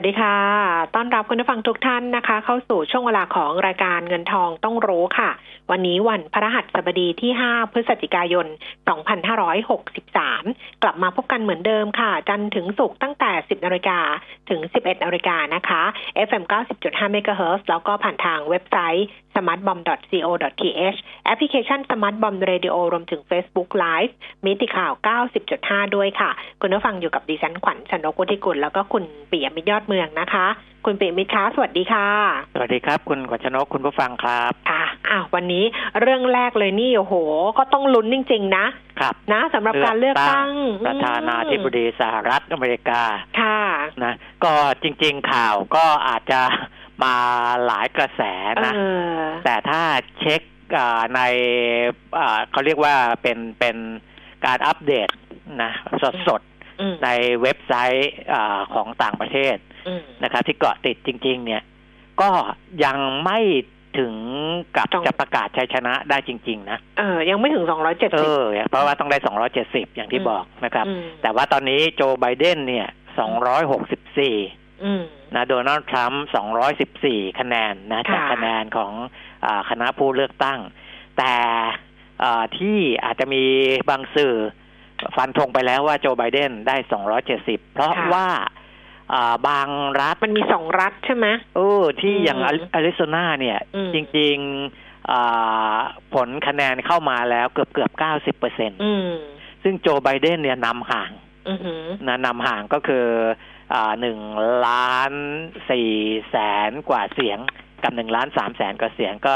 วัสดีค่ะ ต้อนรับคุณผู้ฟังทุกท่านนะคะ เข้าสู่ช่วงเวลาของรายการเงินทองต้องรู้ค่ะ วันนี้วันพระหัสบดีที่ 5 พฤศจิกายน 2563 กลับมาพบกันเหมือนเดิมค่ะ จันทร์ถึงศุกร์ตั้งแต่ 10นาฬิกาถึง 11นาฬิกานะคะ FM 90.5 MHz แล้วก็ผ่านทางเว็บไซต์ smartbomb.co.th แอปพลิเคชัน smartbomb radio รวมถึง Facebook Live มิติข่าว 90.5 ด้วยค่ะ คุณผู้ฟังอยู่กับดิฉันขวัญชนกุธิกุลแล้วก็คุณปิยมิตรยอดเมืองนะคะ คุณปิยมิตรคะสวัสดีค่ะ สวัสดีครับ คุณขวัญชนกคุณผู้ฟังครับอะอะวันนี้เรื่องแรกเลยนี่โอ้โห ก็ต้องลุ้นจริง ๆ นะครับนะสำหรับการเลือกตั้งประธานาธิบดีสหรัฐอเมริกาค่ะนะก็จริง ๆ ข่าวก็อาจจะมาหลายกระแสนะเออแต่ถ้าเช็คอ่าในอ่าเขาเรียกว่าเป็นเป็นการอัปเดตนะสดอืมๆในเว็บไซต์อาของต่างประเทศอืม นะครับ ที่เกาะติดจริง ๆ เนี่ย ก็ยังไม่ถึงกับต้องจะประกาศชัยชนะได้จริง ๆ นะเออ ยังไม่ถึงสองร้อยเจ็ดเอสิบอเพราะว่าต้องได้270อย่างที่อืมบอกนะครับอืมแต่ว่าตอนนี้โจไบเดนเนี่ย264อืมนะโดนัลด์ทรัมป์214คะแนนนะค่ะจากคะแนนของอาคณะผู้เลือกตั้ง แต่อ่าที่อาจจะมีบางสื่อฟันธงไปแล้วว่าโจไบเดนได้270เพราะค่ะว่าอ่า บางรัฐมันมีสองรัฐใช่ไหมเออที่อืมอย่างอาริโซนาเนี่ยอืมจริงๆอ่าผลคะแนนเข้ามาแล้วเกือบเกือบเก้าสิบเปอร์เซ็นอืมซึ่งโจไบเดนเนี่ยนำห่างอือหือนะนำห่างก็คืออ่าหนึ่งล้านสี่แสนกว่าเสียง กับหนึ่งล้านสามแสนกว่าเสียงก็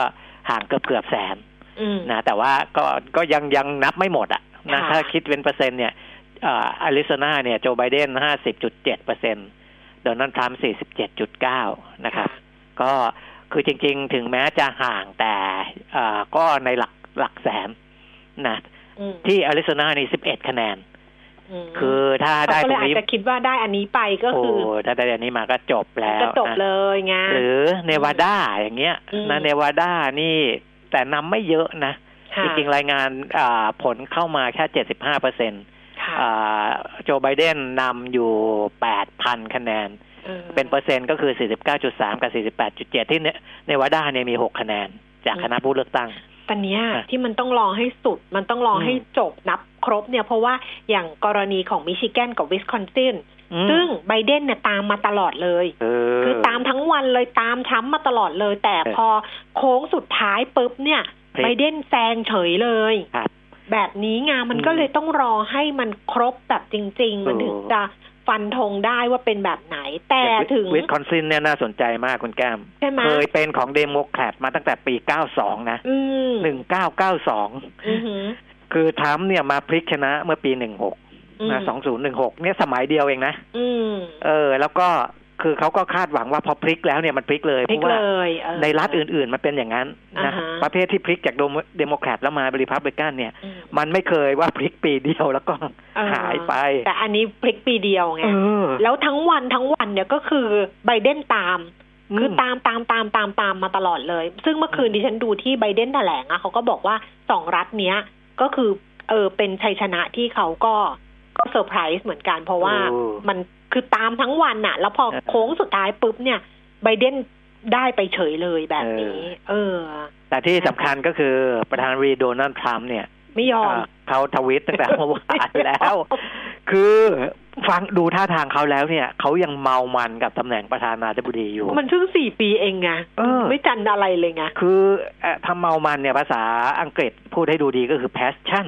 ห่างเกือบเกือบแสนอืมนะแต่ว่าก็ก็ยังยังนับไม่หมดอะนะค่ะถ้าคิดเป็นเปอร์เซ็นต์เนี่ยอ่าอาริโซนาเนี่ยโจไบเดนห้าสิบจุดเจ็ดเปอร์เซ็นต์ โดนัลด์ทรัมป์สี่สิบเจ็ดจุดเก้านะครับ ก็คือจริง ๆ ถึงแม้จะห่างแต่อ่าก็ในหลักหลักแสนนะอืมที่อาริโซนานี่สิบเอ็ดคะแนนมคือถ้าเขาได้ก็ตเลรยงอาจนี้จะคิดว่าได้อันนี้ไปก็โอ้คือถ้าได้อันนี้มาก็จบแล้วจะจบนะเลยไงหรือเนวาดาอย่างเงี้ยอืมนะเนวาดานี่แต่นำไม่เยอะนะค่ะจริงๆ รายงานอ่าผลเข้ามาแค่เจ็ดสิบห้าเปอร์เซ็นต์ค่ะ โจไบเดนนำอยู่แปดพันคะแนนออเป็นเปอร์เซ็นต์ก็คือสี่สิบเก้าจุดสามกับสี่สิบแปดจุดเจ็ดที่เนเนวาดาเนี่ยมีหกคะแนน จากคณะผู้เลือกตั้งแต่เนี้ยอะที่มันต้องรอให้สุด มันต้องรออืมให้จบนับครบเนี่ย เพราะว่าอย่างกรณีของมิชิแกนกับวิสคอนซินอืมซึ่งไบเดนเนี่ยตามมาตลอดเลยเออคือตามทั้งวันเลยตามช้ำมาตลอดเลย แต่เออพอโค้งสุดท้ายปุ๊บเนี่ยพลิกไบเดนแซงเฉยเลยครับ แบบนี้ไงมันอืมก็เลยต้องรอให้มันครบแบบจริง ๆ มันเออถึงจะฟันธงได้ว่าเป็นแบบไหน แต่ถึงวิสคอนซินเนี่ยน่าสนใจมากคุณแก้มใช่ไหมเคยเป็นของเดโมแครตมาตั้งแต่ปี 92 นะอืม1992อือหือคือทรัมป์เนี่ยมาพลิกชนะเมื่อปี 16อืมนะ2016 เนี่ยสมัยเดียวเองนะอืมเออ แล้วก็ คือเขาก็คาดหวังว่าพอพลิกแล้วเนี่ยมันพลิกเลยพลิกเพราะว่าเลยเออในรัฐอื่น ๆ มันเป็นอย่างนั้นนะอ่าฮะประเภทที่พลิกจากเดโมแครตแล้วมาริพับลิกันเนี่ยอืมมันไม่เคยว่าพลิกปีเดียวแล้วก็เออหายไป แต่อันนี้พลิกปีเดียวไงเออแล้วทั้งวันทั้งวันเนี่ยก็คือไบเดนตามคือมตามตามตามตามตามมาตลอดเลย ซึ่งเมื่อคืนอืมดิฉันดูที่ไบเดนแถลงอะเขาก็บอกว่าสองรัฐเนี้ยก็คือเออเป็นชัยชนะที่เขาก็ ก็เซอร์ไพรส์เหมือนกัน เพราะว่าโอ้มันคือตามทั้งวันอะแล้วพอเออโค้งสุดท้ายปุ๊บเนี่ย ไบเดนได้ไปเฉยเลยแบบนี้ เออ แต่ที่สำคัญก็คือประธานาธิบดีโดนัลด์ทรัมป์เนี่ยไม่ยอมเอ่อเขาทวิตตั้งแต่เมื่อวานแล้ว คือฟังดูท่าทางเขาแล้วเนี่ย เขายังเมามันกับตำแหน่งประธานาธิบดีอยู่ มันเพิ่งสี่ปีเองไงเออไม่จันอะไรเลยไงคือเอ่อทำเมามันเนี่ยภาษาอังกฤษพูดให้ดูดีก็คือ passion อ่า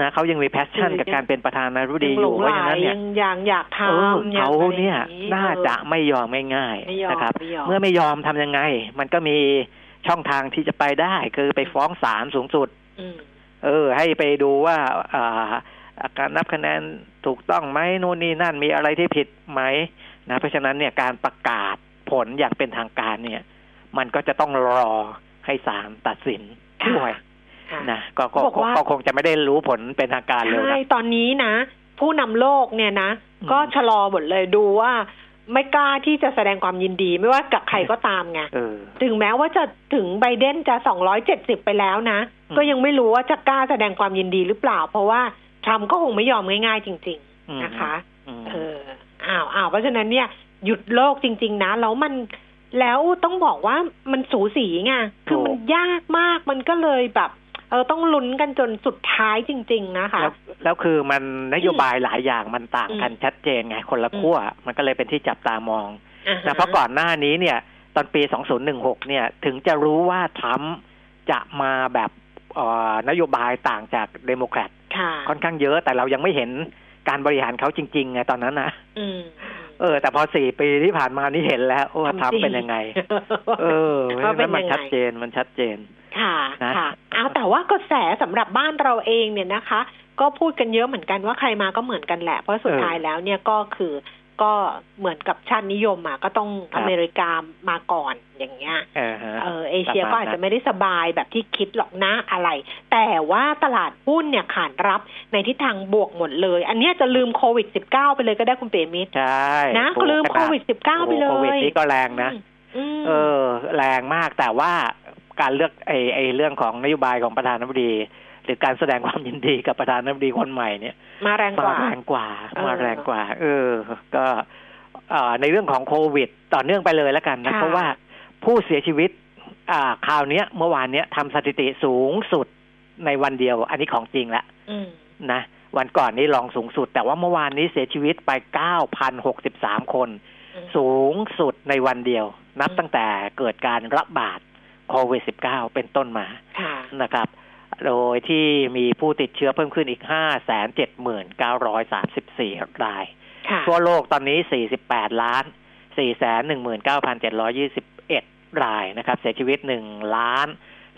นะเขายังมี passion กับการเป็นประธานาธิบดียังอหลยู่งเพไหลราะฉะนั้นเนี่ยยังอยากอยากเออทำอยากเขาอะไรเนี่ยองน่าจะไม่ยอมง่ายไม่ยอมๆนะครับไม่ยอมเมื่อไม่ยอมทำยังไง มันก็มีช่องทางที่จะไปได้ คือไปฟ้องศาลสูงสุดอืมเออ ให้ไปดูว่าอ่าการนับคะแนนถูกต้องไหมโน่นนี่นั่นมีอะไรที่ผิดไหมนะ เพราะฉะนั้นเนี่ยการประกาศผลอย่างเป็นทางการเนี่ย มันก็จะต้องรอให้ศาลตัดสินค่ะด้วยค่ะ นะก็ก็บอกว่าก็คงจะไม่ได้รู้ผลเป็นทางการเร็วใช่นะตอนนี้นะ ผู้นำโลกเนี่ยนะอืมก็ชะลอหมดเลยดูว่าไม่กล้าที่จะแสดงความยินดี ไม่ว่ากับใครก็ตามไงเออถึงแม้ว่าจะถึงไบเดนจะ270ไปแล้วนะอืมก็ยังไม่รู้ว่าจะกล้าแสดงความยินดีหรือเปล่า เพราะว่าทรัมป์ก็คงไม่ยอมง่ายๆจริงอืมๆนะคะอืมเอออ้าวอ้าวเพราะฉะนั้นเนี่ยหยุดโลกจริง ๆ นะ แล้วมันแล้วต้องบอกว่ามันสูสีไงคือมันยากมากมันก็เลยแบบ เออต้องลุ้นกันจนสุดท้ายจริง ๆ นะคะแล้วแล้วคือมันนโยบายหลายอย่างมันต่างกันอืมชัดเจนไงคนละขั้วมันก็เลยเป็นที่จับตามองอ่าฮนะเพราะก่อนหน้านี้เนี่ย ตอนปี 2016 เนี่ย ถึงจะรู้ว่าทรัมป์จะมาแบบเอ่อนโยบายต่างจากเดโมแครตค่ะค่อนข้างเยอะแต่เรายังไม่เห็นการบริหารเขาจริงๆไงตอนนั้นนะอืม เออ แต่พอสี่ปีที่ผ่านมานี่เห็นแล้วว่าทรัมทำจริป์งเป็นยังไง เออว่าเป็นมันยังไงชัดเจนมันชัดเจน ค่ะนะค่ะเอาแต่ว่ากระแสสำหรับบ้านเราเองเนี่ยนะคะ ก็พูดกันเยอะเหมือนกันว่าใครมาก็เหมือนกันแหละ เพราะสุดเออท้ายแล้วเนี่ยก็คือ ก็เหมือนกับชาตินิยมอะก็ต้องครับอเมริกามาก่อนอย่างเงี้ยเออฮะเออเอเชียประก็มาณอาจนั้จะนไม่ได้สบายแบบที่คิดหรอกนะอะไร แต่ว่าตลาดหุ้นเนี่ยขานรับในทิศทางบวกหมดเลย อันเนี้ยจะลืมโควิด -19 ไปเลยก็ได้คุณเปรมิตรใช่นะถูกลืมขโคนาดวิด -19 ไปเลโอ้โหโควิดยนี่ก็แรงนะอืมเออ แรงมากแต่ว่าการเลือกไอ้ไอ้เรื่องของนโยบายของประธานาธิบดี หรือการแสดงความยินดีกับประธานาธิบดีคนใหม่เนี่ย มาแรงกมาว่าแรงกว่าเออมาแรงกว่า เออ ก็เอ่อในเรื่องของโควิด ต่อเนื่องไปเลยแล้วกันนะค่ะเพราะว่าผู้เสียชีวิตอ่าคราวเนี้ยเมื่อวานเนี้ยทำสถิติสูงสุดในวันเดียว อันนี้ของจริงละอืมนะวันก่อนนี้ลองสูงสุด แต่ว่าเมื่อวานนี้เสียชีวิตไป9,063คนอืมสูงสุดในวันเดียว นับอืมตั้งแต่เกิดการระบาดโควิด -19 เป็นต้นมาค่ะนะครับ โดยที่มีผู้ติดเชื้อเพิ่มขึ้นอีก 579,934รายค่ะทั่วโลกตอนนี้ 48 ล้าน 419,721 รายนะครับ เสียชีวิต 1 ล้าน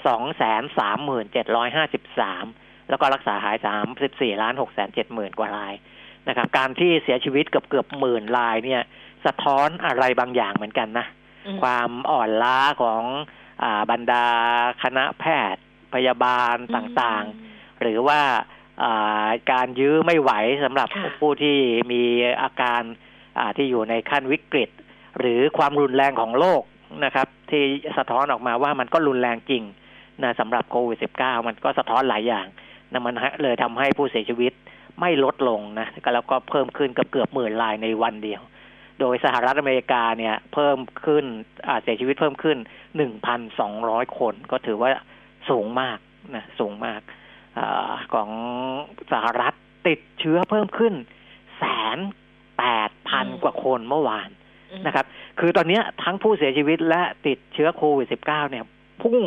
237,753แล้วก็รักษาหาย 34 ล้าน 670,000 กว่ารายนะครับ การที่เสียชีวิตเกือบเกือบหมื่นรายเนี่ย สะท้อนอะไรบางอย่างเหมือนกันนะอืมความอ่อนล้าของอาบรรดาคณะแพทย์ พยาบาลต่างๆ หรือว่าอ่าการยื้อไม่ไหวสำหรับค่ะผู้ที่มีอาการอ่าที่อยู่ในขั้นวิกฤต หรือความรุนแรงของโรคนะครับ ที่สะท้อนออกมาว่ามันก็รุนแรงจริงนะสำหรับโควิด -19 มันก็สะท้อนหลายอย่างนะมันเลยทำให้ผู้เสียชีวิตไม่ลดลงนะก็แล้วก็เพิ่มขึ้นเกือบเกือบหมื่นรายในวันเดียว โดยสหรัฐอเมริกาเนี่ยเพิ่มขึ้นอ่าเสียชีวิตเพิ่มขึ้น 1,200 คน ก็ถือว่า สูงมากนะสูงมากอาของสหรัฐติดเชื้อเพิ่มขึ้นแสนแปดพันกว่าคนเมื่อวานอืมนะครับ คือตอนเนี้ยทั้งผู้เสียชีวิตและติดเชื้อโควิด -19 เนี่ย พุ่ง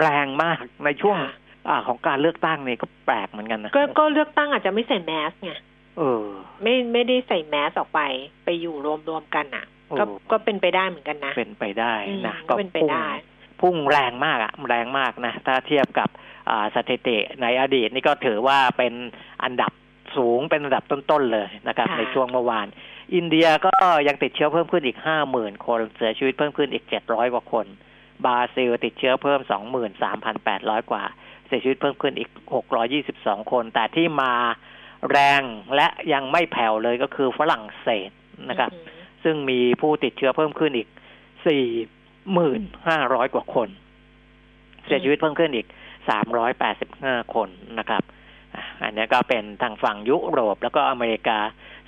แรงมากในช่วงค่ะอาของการเลือกตั้งเนี่ยก็แปลกเหมือนกันนะก็ก็เลือกตั้งอาจจะไม่ใส่แมสไงเออ ไม่ไม่ได้ใส่แมสออกไปไปอยู่รวมรวมๆกันอะโอ้ก็ก็เป็นไปได้เหมือนกันนะ เป็นไปได้อืมนะก็เป็นไปพุ่งได้ พุ่งแรงมากอะแรงมากนะ ถ้าเทียบกับอ่าสถิติในอดีตนี่ก็ถือว่าเป็นอันดับสูงเป็นอันดับต้นๆเลยนะครับค่ะในช่วงเมื่อวาน อินเดียก็ยังติดเชื้อเพิ่มขึ้นอีกห้าหมื่นคนเสียชีวิตเพิ่มขึ้นอีกเจ็ดร้อยกว่าคน บราซิลติดเชื้อเพิ่มสองหมื่นสามพันแปดร้อยกว่า เสียชีวิตเพิ่มขึ้นอีกหกร้อยี่สิบสองคน แต่ที่มาแรงและยังไม่แผ่วเลยก็คือฝรั่งเศสนะครับอืมซึ่งมีผู้ติดเชื้อเพิ่มขึ้นอีกสี่ หมื่นห้าร้อยกว่าคน เสียชีวิตเพิ่มขึ้นอีกสามร้อยแปดสิบห้าคนนะครับอะอันนี้ก็เป็นทางฝั่งยุโรปแล้วก็อเมริกา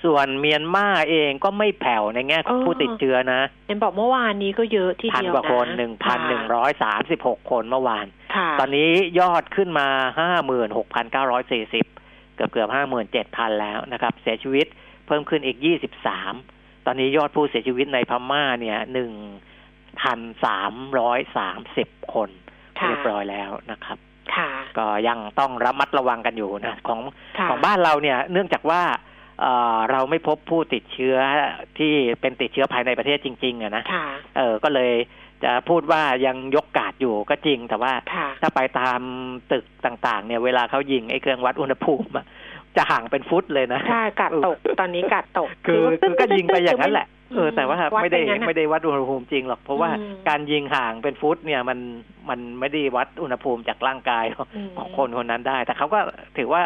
ส่วนเมียนมาเองก็ไม่แผ่วในแง่ของผู้ติดเชื้อนะเห็นบอกเมื่อวานนี้ก็เยอะทีพันเดียวกว่าคนนะหนึ่งพันหนึ่งร้อยสามสิบหกคนเมื่อวานค่ะตอนนี้ยอดขึ้นมาห้าหมื่นหกพันเก้าร้อยสี่สิบเกือบเกือบห้าหมื่นเจ็ดพันแล้วนะครับ เสียชีวิตเพิ่มขึ้นอีกยี่สิบสามตอนนี้ยอดผู้เสียชีวิตในพม่าเนี่ยหนึ่ง พันสามร้อยสามสิบคนค่ะเรียบร้อยแล้วนะครับค่ะก็ยังต้องระมัดระวังกันอยู่นะของค่ะของบ้านเราเนี่ย เนื่องจากว่าเอ่อเราไม่พบผู้ติดเชื้อที่เป็นติดเชื้อภายในประเทศจริงๆอะนะค่ะเออก็เลยจะพูดว่ายังยกกาดอยู่ก็จริง แต่ว่าค่ะถ้าไปตามตึกต่างๆ เนี่ย เวลาเขายิงไอ้เครื่องวัดอุณหภูมิอะจะห่างเป็นฟุตเลยนะใช่กัดตกตอนนี้กัดตกคือว่าคือก็ยิงไปอย่างนั้นแหละอ เออแต่ว่าวัดไม่ได้เป็นงั้นน่ะไม่ได้วัดอุณหภูมิจริงหรอก เพราะว่าอืมการยิงห่างเป็นฟุตเนี่ยมันมันไม่ได้วัดอุณหภูมิจากร่างกายของอืมของคนคนนั้นได้ แต่เขาก็ถือว่า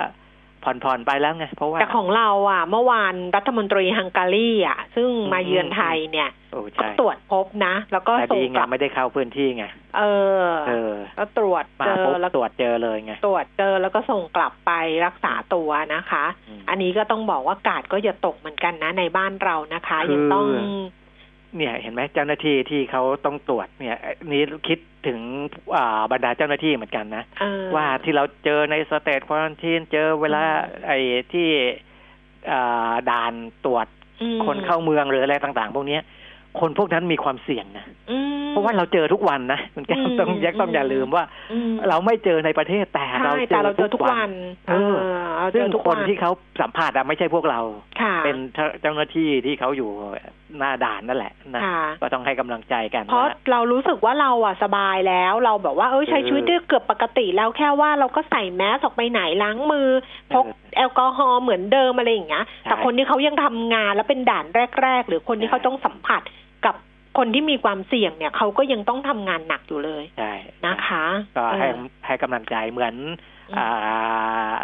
ผ่อนผ่อนๆไปแล้วไงเพราะว่าแต่ของเราอะ เมื่อวานรัฐมนตรีฮังการีอะ ซึ่งมาเยือนไทยเนี่ยโอ้ก็ใช่ตรวจพบนะ แล้วก็แต่ส่งดีกไงลับไม่ได้เข้าพื้นที่ไงเออ เออแล้วตรวจมาเจอปุ๊บแล้วตรวจเจอเลยไงตรวจเจอแล้วก็ส่งกลับไปรักษาตัวนะคะอืมอันนี้ก็ต้องบอกว่ากาดก็อย่าตกเหมือนกันนะในบ้านเรานะคะคือยังต้อง เนี่ยเห็นไหมเจ้าหน้าที่ที่เขาต้องตรวจเนี่ยนี่คิดถึงอ่าบรรดาเจ้าหน้าที่เหมือนกันนะเออว่าที่เราเจอในสเตทควอนตีนเจอเวลาอืมไอ้ที่อ่าด่านตรวจอืมคนเข้าเมืองหรืออะไรต่าง ๆ พวกเนี้ยคนพวกนั้นมีความเสี่ยงนะอืมเพราะว่าเราเจอทุกวันนะคุณแก้วอืมต้องแยกต้องอย่าลืมว่าอืมเราไม่เจอในประเทศแต่เราใช่เจแต่อเราเจอทุทุกกวัวันนเออเราเจซึ่งอทุกควันที่เขาสัมผัสอะไม่ใช่พวกเราค่ะเป็นเจ้าหน้าที่ที่เขาอยู่หน้าด่านนั่นแหละนะค่ะก็ต้องให้กำลังใจกัน เพราะว่าเรารู้สึกว่าเราอะสบายแล้วเราแบบว่าเอ้ยใช้เออชีวิตได้เกือบปกติแล้วแค่ว่าเราก็ใส่แมสออกไปไหนล้างมือพกเออแอลกอฮอล์เหมือนเดิมอะไรอย่างเงี้ยใช่แต่คนที่เขายังทำงานแล้วเป็นด่านแรก ๆ หรือคนที่ใช่เขาต้องสัมผัสกับคนที่มีความเสี่ยงเนี่ยเขาก็ยังต้องทำงานหนักอยู่เลยใช่นะคะ ก็ให้เออให้กำลังใจเหมือนอืมอ่า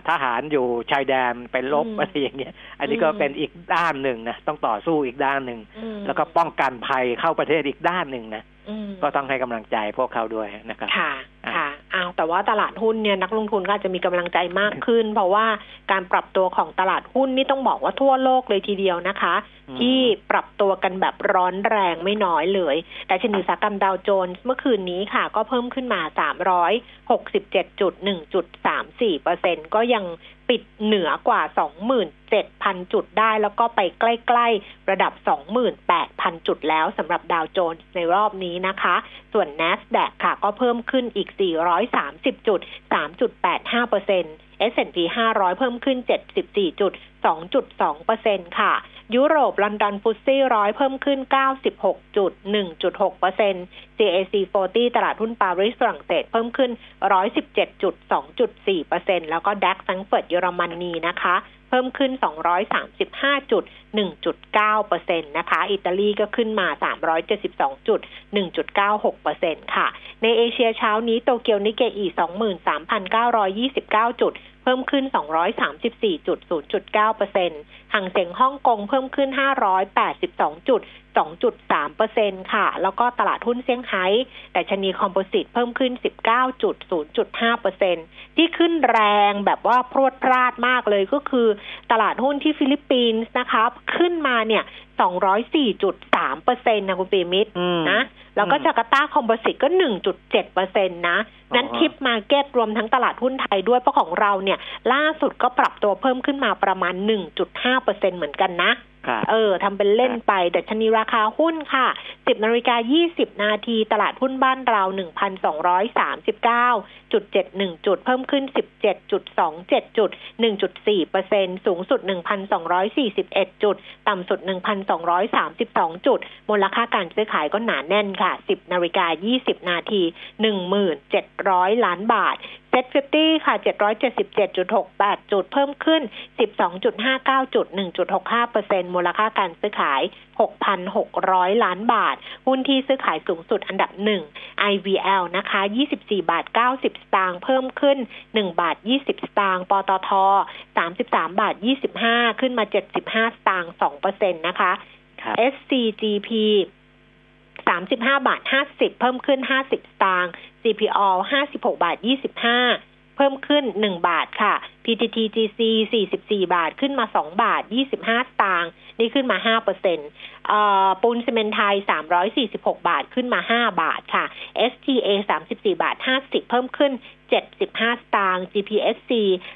ทหารอยู่ชายแดนไปลบอืมอะไรอย่างเงี้ยอันนี้ก็อืมเป็นอีกด้านหนึ่งนะต้องต่อสู้อีกด้านหนึ่งอืมแล้วก็ป้องกันภัยเข้าประเทศอีกด้านหนึ่งนะอืม ก็ต้องให้กำลังใจพวกเขาด้วยนะครับค่ะอะค่ะอ้าวแต่ว่าตลาดหุ้นเนี่ยนักลงทุนก็อาจจะมีกำลังใจมากขึ้น เพราะว่าการปรับตัวของตลาดหุ้นนี่ต้องบอกว่าทั่วโลกเลยทีเดียวนะคะอืมที่ปรับตัวกันแบบร้อนแรงไม่น้อยเลย แต่ชนิดอุตสาหกรรมดาวโจนส์เมื่อคืนนี้ค่ะ ก็เพิ่มขึ้นมา 367.1.34เปอร์เซ็นก็ยัง ปิดเหนือกว่า 27,000 จุดได้ แล้วก็ไปใกล้ๆ ระดับ 28,000 จุดแล้วสำหรับดาวโจนส์ในรอบนี้นะคะ ส่วน NASDAQ ค่ะก็เพิ่มขึ้นอีก 430 จุด 3.85เปอร์เซ็นต์ S&P 500 เพิ่มขึ้น 74จุด2.2เปอร์เซ็นต์ค่ะ ยุโรปลอนดอน FTSE ร้อยเพิ่มขึ้น 96จุด1.6เปอร์เซ็นต์ CAC 40 ตลาดหุ้นปารีสฝรั่งเศสเพิ่มขึ้น 117จุด2.4เปอร์เซ็นต์แล้วก็ DAX แฟรงเฟิร์ตเยอรมนีนะคะเพิ่มขึ้น 235จุด1.9เปอร์เซ็นต์นะคะ อิตาลีก็ขึ้นมา 372จุด1.96เปอร์เซ็นต์ค่ะ ในเอเชียเช้านี้โตเกียวนิเกอี 23,929จุด เพิ่มขึ้น 234.0.9%ห่างเสียงฮ่องกงเพิ่มขึ้น 582.0 12.3%ค่ะ แล้วก็ตลาดหุ้นเซี่ยงไฮ้แต่ชนีคอมโพสิตเพิ่มขึ้น 19.0.5%ที่ขึ้นแรงแบบว่าพรวดพลาดมากเลยก็คือ ตลาดหุ้นที่ฟิลิปปินส์นะคะ ขึ้นมาเนี่ย 204.3%นะคุณปีมิตรนะแล้วก็จาการ์ตาคอมโพสิตก็ 1.7%นะ นั้นทิปมาเก็ตรวมทั้งตลาดหุ้นไทยด้วยเพราะของเราเนี่ย ล่าสุดก็ปรับตัวเพิ่มขึ้นมาประมาณ 1.5%เหมือนกันนะ เออทำเป็นเล่นไปแต่ชนีราคาหุ้นค่ะ 10นาฬิกา20 นาทีตลาดหุ้นบ้านเรา 1,239.71 จุด เพิ่มขึ้น 17.27 จุด 1.4เปอร์เซ็นสูงสุด 1,241 จุด ต่ำสุด 1,232 จุด มูลค่าการซื้อขายก็หนาแน่นค่ะ 10นาฬิกา20 นาที 1,700 ล้านบาท เซ็ต50ค่ะ 777.68 จุดเพิ่มขึ้น 12.59 จุด 1.65เปอร์เซ็นมูลค่าการซื้อขาย 6,600 ล้านบาท หุ้นที่ซื้อขายสูงสุดอันดับ 1 IVL นะคะ 24 บาท 90 สตางค์เพิ่มขึ้น 1 บาท 20 สตางค์ ปตท 33 บาท 25 ขึ้นมา 75 สตางค์2เปอร์เซ็นต์นะคะครับ SCGP 35 บาท 50 เพิ่มขึ้น 50 สตางค์ CPO 56 บาท 25 เพิ่มขึ้น 1 บาทค่ะ PTTGC 44 บาทขึ้นมา 2 บาท 25 ตางค์นี่ขึ้นมา 5เปอร์เซ็นต์ปูนซีเมนไทย 346 บาทขึ้นมา 5 บาทค่ะ STA 34 บาท 50 เพิ่มขึ้น 75 สตางค์ GPSC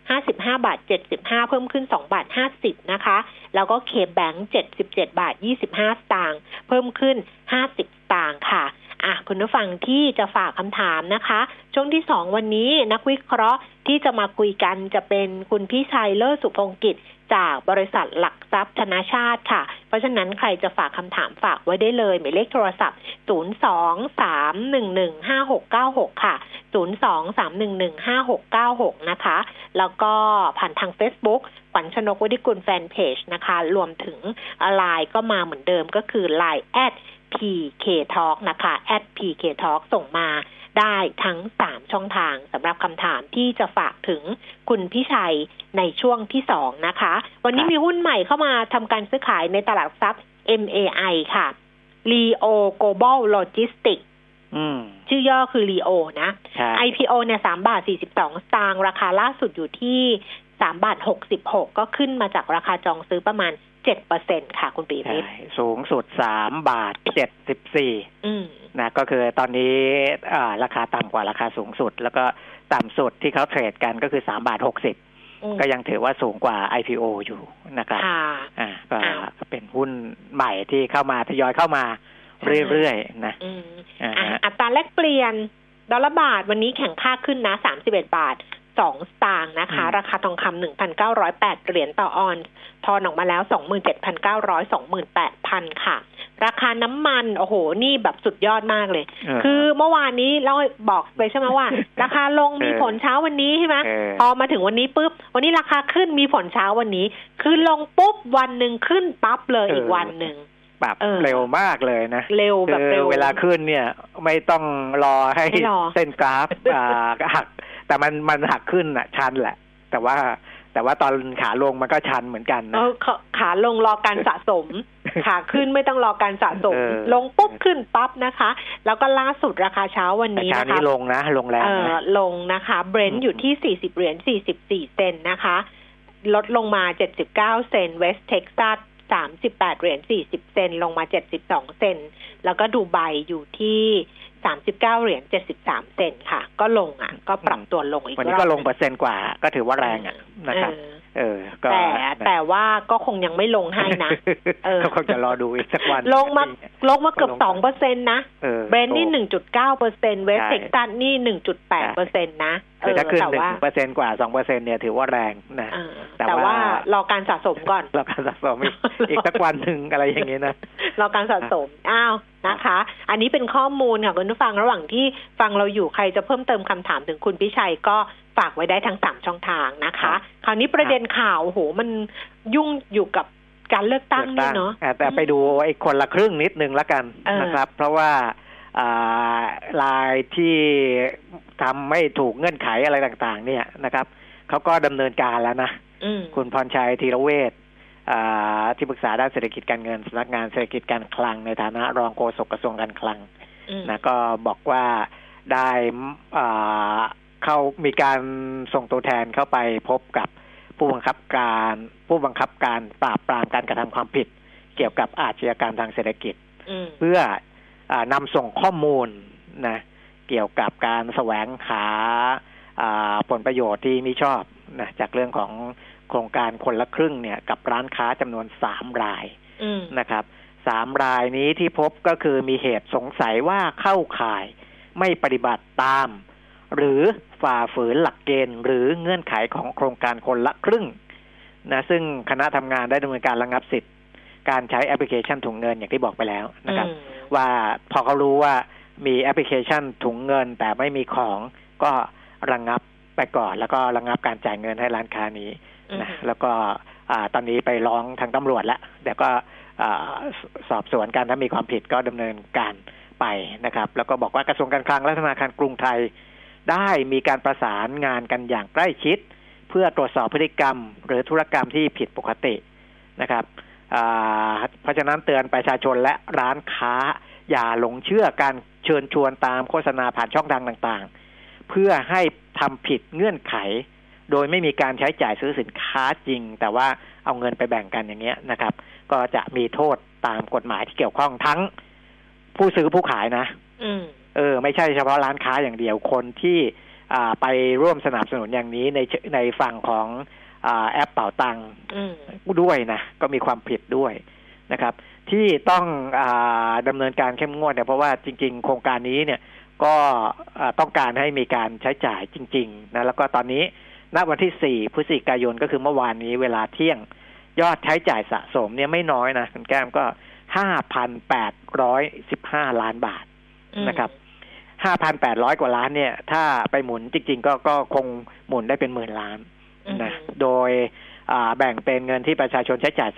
55 บาท 75 เพิ่มขึ้น 2 บาท 50 นะคะ แล้วก็เคแบงค์77 บาท 25 สตางค์ เพิ่มขึ้น 50 สตางค์ค่ะ อะคุณผู้ฟังที่จะฝากคำถามนะคะ ช่วงที่2วันนี้นักวิเคราะห์ที่จะมาคุยกันจะเป็นคุณพี่ชัยเลิศสุพงกิจจากบริษัทหลักทรัพย์ธนาชาติค่ะ เพราะฉะนั้นใครจะฝากคำถามฝากไว้ได้เลย หมายเลขโทรศัพท์ 023115696 ค่ะ 023115696 นะคะ แล้วก็ผ่านทาง Facebook ขวัญชนกวดิกุลแฟนเพจนะคะ รวมถึงไลน์ก็มาเหมือนเดิมก็คือ Line at PK Talk นะคะ at PK Talk ส่งมาได้ทั้ง 3 ช่องทางสำหรับคำถามที่จะฝากถึงคุณพิชัยในช่วงที่ 2 นะคะ วันนี้ครับมีหุ้นใหม่เข้ามาทำการซื้อขายในตลาดหลักทรัพย์ MAI ค่ะ Leo Global Logistics อืมชื่อย่อคือ Leo นะใช่ IPO เนี่ยสามบาทสี่สิบสองสตางค์ราคาล่าสุดอยู่ที่สามบาทหกสิบหกก็ขึ้นมาจากราคาจองซื้อประมาณ เจ็ดเปอร์เซ็นค่ะ คุณปีใช่มิตรสูงสุดสามบาทเจ็ดสิบสี่อืมนะก็คือตอนนี้อ่าราคาต่ำกว่าราคาสูงสุด แล้วก็ต่ำสุดที่เขาเทรดกันก็คือสามบาทหกสิบอืมก็ยังถือว่าสูงกว่า IPO อยู่นะครับค่ะอ่าก็อ้าวเป็นหุ้นใหม่ที่เข้ามาทยอยเข้ามาเรื่อยๆนะอืมอ่าอะฮะอัตราแลกเปลี่ยนดอลลาร์บาทวันนี้แข็งค่าขึ้นนะสามสิบเอ็ดบาท สองสตางค์นะคะ ราคาทองคำหนึ่งพันเก้าร้อยแปดเหรียญต่อออนซ์ทอนออกมาแล้วสองหมื่นเจ็ดพันเก้าร้อยสองหมื่นแปดพันค่ะ ราคาน้ำมัน โอ้โห นี่แบบสุดยอดมากเลยเออคือเมื่อวานนี้เราบอกไปใช่ไหมว่า ราคาลงมีเออผลเช้าวันนี้ใช่ไหมเออพอมาถึงวันนี้ปุ๊บ วันนี้ราคาขึ้นมีผลเช้าวันนี้ คือลงปุ๊บวันหนึ่งขึ้นปั๊บเลยอีกวันหนึ่งปรับเออเร็วมากเลยนะ เร็วแบบคือเร็วเวลาขึ้นเนี่ย ไม่ต้องรอให้ไม่รอเส้นกราฟอ่าหัก แต่มันมันหักขึ้นอะ ชันแหละ แต่ว่าแต่ว่าตอนขาลงมันก็ชันเหมือนกันเอนะอขาขาลงรอการสะสม ขาขึ้นไม่ต้องรอการสะสมเออลงปุ๊บขึ้นปั๊บนะคะ แล้วก็ล่าสุดราคาเช้าวันแต่นี้เช้านะนี้คะลงนะ ลงแรงเออนะลงนะคะเบรนอืท์มอยู่ที่40เหรียญ44เซนต์นะคะ ลดลงมา79เซนต์เวสเท็กซัส38เหรียญ40เซนต์ลงมา72เซนต์แล้วก็ดูไบอยู่ที่ 39เหรียญ73เซนต์ค่ะ ก็ลงอะ ก็ปรับตัวลงอีกวันนี้รอบก็ลงเปอร์เซ็นต์กว่า ก็ถือว่าแรงอะนะครับ เออเออก็แต่แต่ว่าก็คงยังไม่ลงให้นะเออก็คงจะรอดูอีกสักวัน ลงมาลงมาเกือบสองเปอร์เซ็นต์นะเออเบรนท์นี่หนึ่งจุดเก้าเปอร์เซ็นต์เวสใช่เท็กซัสนี่หนึ่งจุดแปดเปอร์เซ็นต์นะคือถ้าขึ้นแต่หนึ่ว่างเปอร์เซ็นต์กว่าสองเปอร์เซ็นต์เนี่ยถือว่าแรงนะเออแต่แต่ว่าว่ารอการสะสมก่อนเราการสะสมอีกอีกสักวันหนึ่งอะไรอย่างงี้นะ รอการสะสมอ้าวนะคะ อันนี้เป็นข้อมูลค่ะคุณผู้ฟังระหว่างที่ฟังเราอยู่ใครจะเพิ่มเติมคำถามถึงคุณพิชัยก็ ฝากไว้ได้ทั้งสามช่องทางนะครัคะบคราวนี้ประเด็นข่าวโอ้โหมันยุ่งอยู่กับการเลือกตั้งนี่เนาะอ่แต่ไปดูไอ้คนละครึ่งนิดนึงละกันเออนะครับ เพราะว่าอ่ารายที่ทำไม่ถูกเงื่อนไขอะไรต่าง ๆ เนี่ยนะครับเขาก็ดำเนินการแล้วนะอืมคุณพรชัยธีรเวชอ่าที่ปรึกษาด้านเศรษฐกิจการเงินสำนักงานเศรษฐกิจการคลังในฐานะรองโฆษกกระทรวงการคลังอืมนะก็บอกว่าได้อ่า เข้ามีการส่งตัวแทนเข้าไปพบกับผู้บังคับการผู้บังคับการปราบปรามการกระทำความผิด เกี่ยวกับอาชญากรรมทางเศรษฐกิจอืมเพื่ออานำส่งข้อมูลนะเกี่ยวกับการแสวงหาอ่าผลประโยชน์ที่มิชอบนะจากเรื่องของโครงการคนละครึ่งเนี่ยกับร้านค้าจำนวนสามรายอืมนะครับสามรายนี้ที่พบก็คือมีเหตุสงสัยว่าเข้าข่ายไม่ปฏิบัติตาม หรือฝ่าฝืนหลักเกณฑ์ หรือเงื่อนไขของโครงการคนละครึ่งนะซึ่งคณะทำงานได้ดำเนินการระงับสิทธิ์ การใช้แอปพลิเคชันถุงเงินอย่างที่บอกไปแล้วนะครับอืมว่าพอเขารู้ว่ามีแอปพลิเคชันถุงเงิน แต่ไม่มีของก็ระงับไปก่อน แล้วก็ระงับการจ่ายเงินให้ร้านค้านี้นะแล้วก็อ่าตอนนี้ไปร้องทางตำรวจแล้วเดี๋ยวก็อ่าสสอบสวนกันถ้ามีความผิดก็ดำเนินการไปนะครับ แล้วก็บอกว่ากระทรวงการคลังและธนาคารกรุงไทย ได้มีการประสานงานกันอย่างใกล้ชิด เพื่อตรวจสอบพฤติกรรม หรือธุรกรรมที่ผิดปกตินะครับเพราะฉะนั้นเตือนประชาชนและร้านค้า อย่าหลงเชื่อการเชิญชวนตามโฆษณาผ่านช่องทางต่างๆ เพื่อให้ทำผิดเงื่อนไข โดยไม่มีการใช้จ่ายซื้อสินค้าจริง แต่ว่าเอาเงินไปแบ่งกันอย่างเงี้ยนะครับ ก็จะมีโทษตามกฎหมายที่เกี่ยวข้องทั้งผู้ซื้อผู้ขายนะอื เออไม่ใช่เฉพาะร้านค้าอย่างเดียวคนที่อ่าไปร่วมสนับสนุนอย่างนี้ในในฝั่งของอาแอปเป่าตังค์อืมด้วยนะ ก็มีความผิดด้วยนะครับ ที่ต้องอาดำเนินการเข้มงวดเนี่ยเพราะว่าจริง ๆ โครงการนี้เนี่ยก็อ่าต้องการให้มีการใช้จ่ายจริง ๆ นะ แล้วก็ตอนนี้ณวันที่ 4 พฤศจิกายนก็คือเมื่อวานนี้เวลาเที่ยง ยอดใช้จ่ายสะสมเนี่ยไม่น้อยนะคุณแก้มก็ 5,815 ล้านบาทอืมนะครับ 5,800 กว่าล้านเนี่ย ถ้าไปหมุนจริง ๆ ก็ก็คงหมุนได้เป็นหมื่นล้านอืมนะโดยอ่าแบ่งเป็นเงินที่ประชาชนใช้จ่าย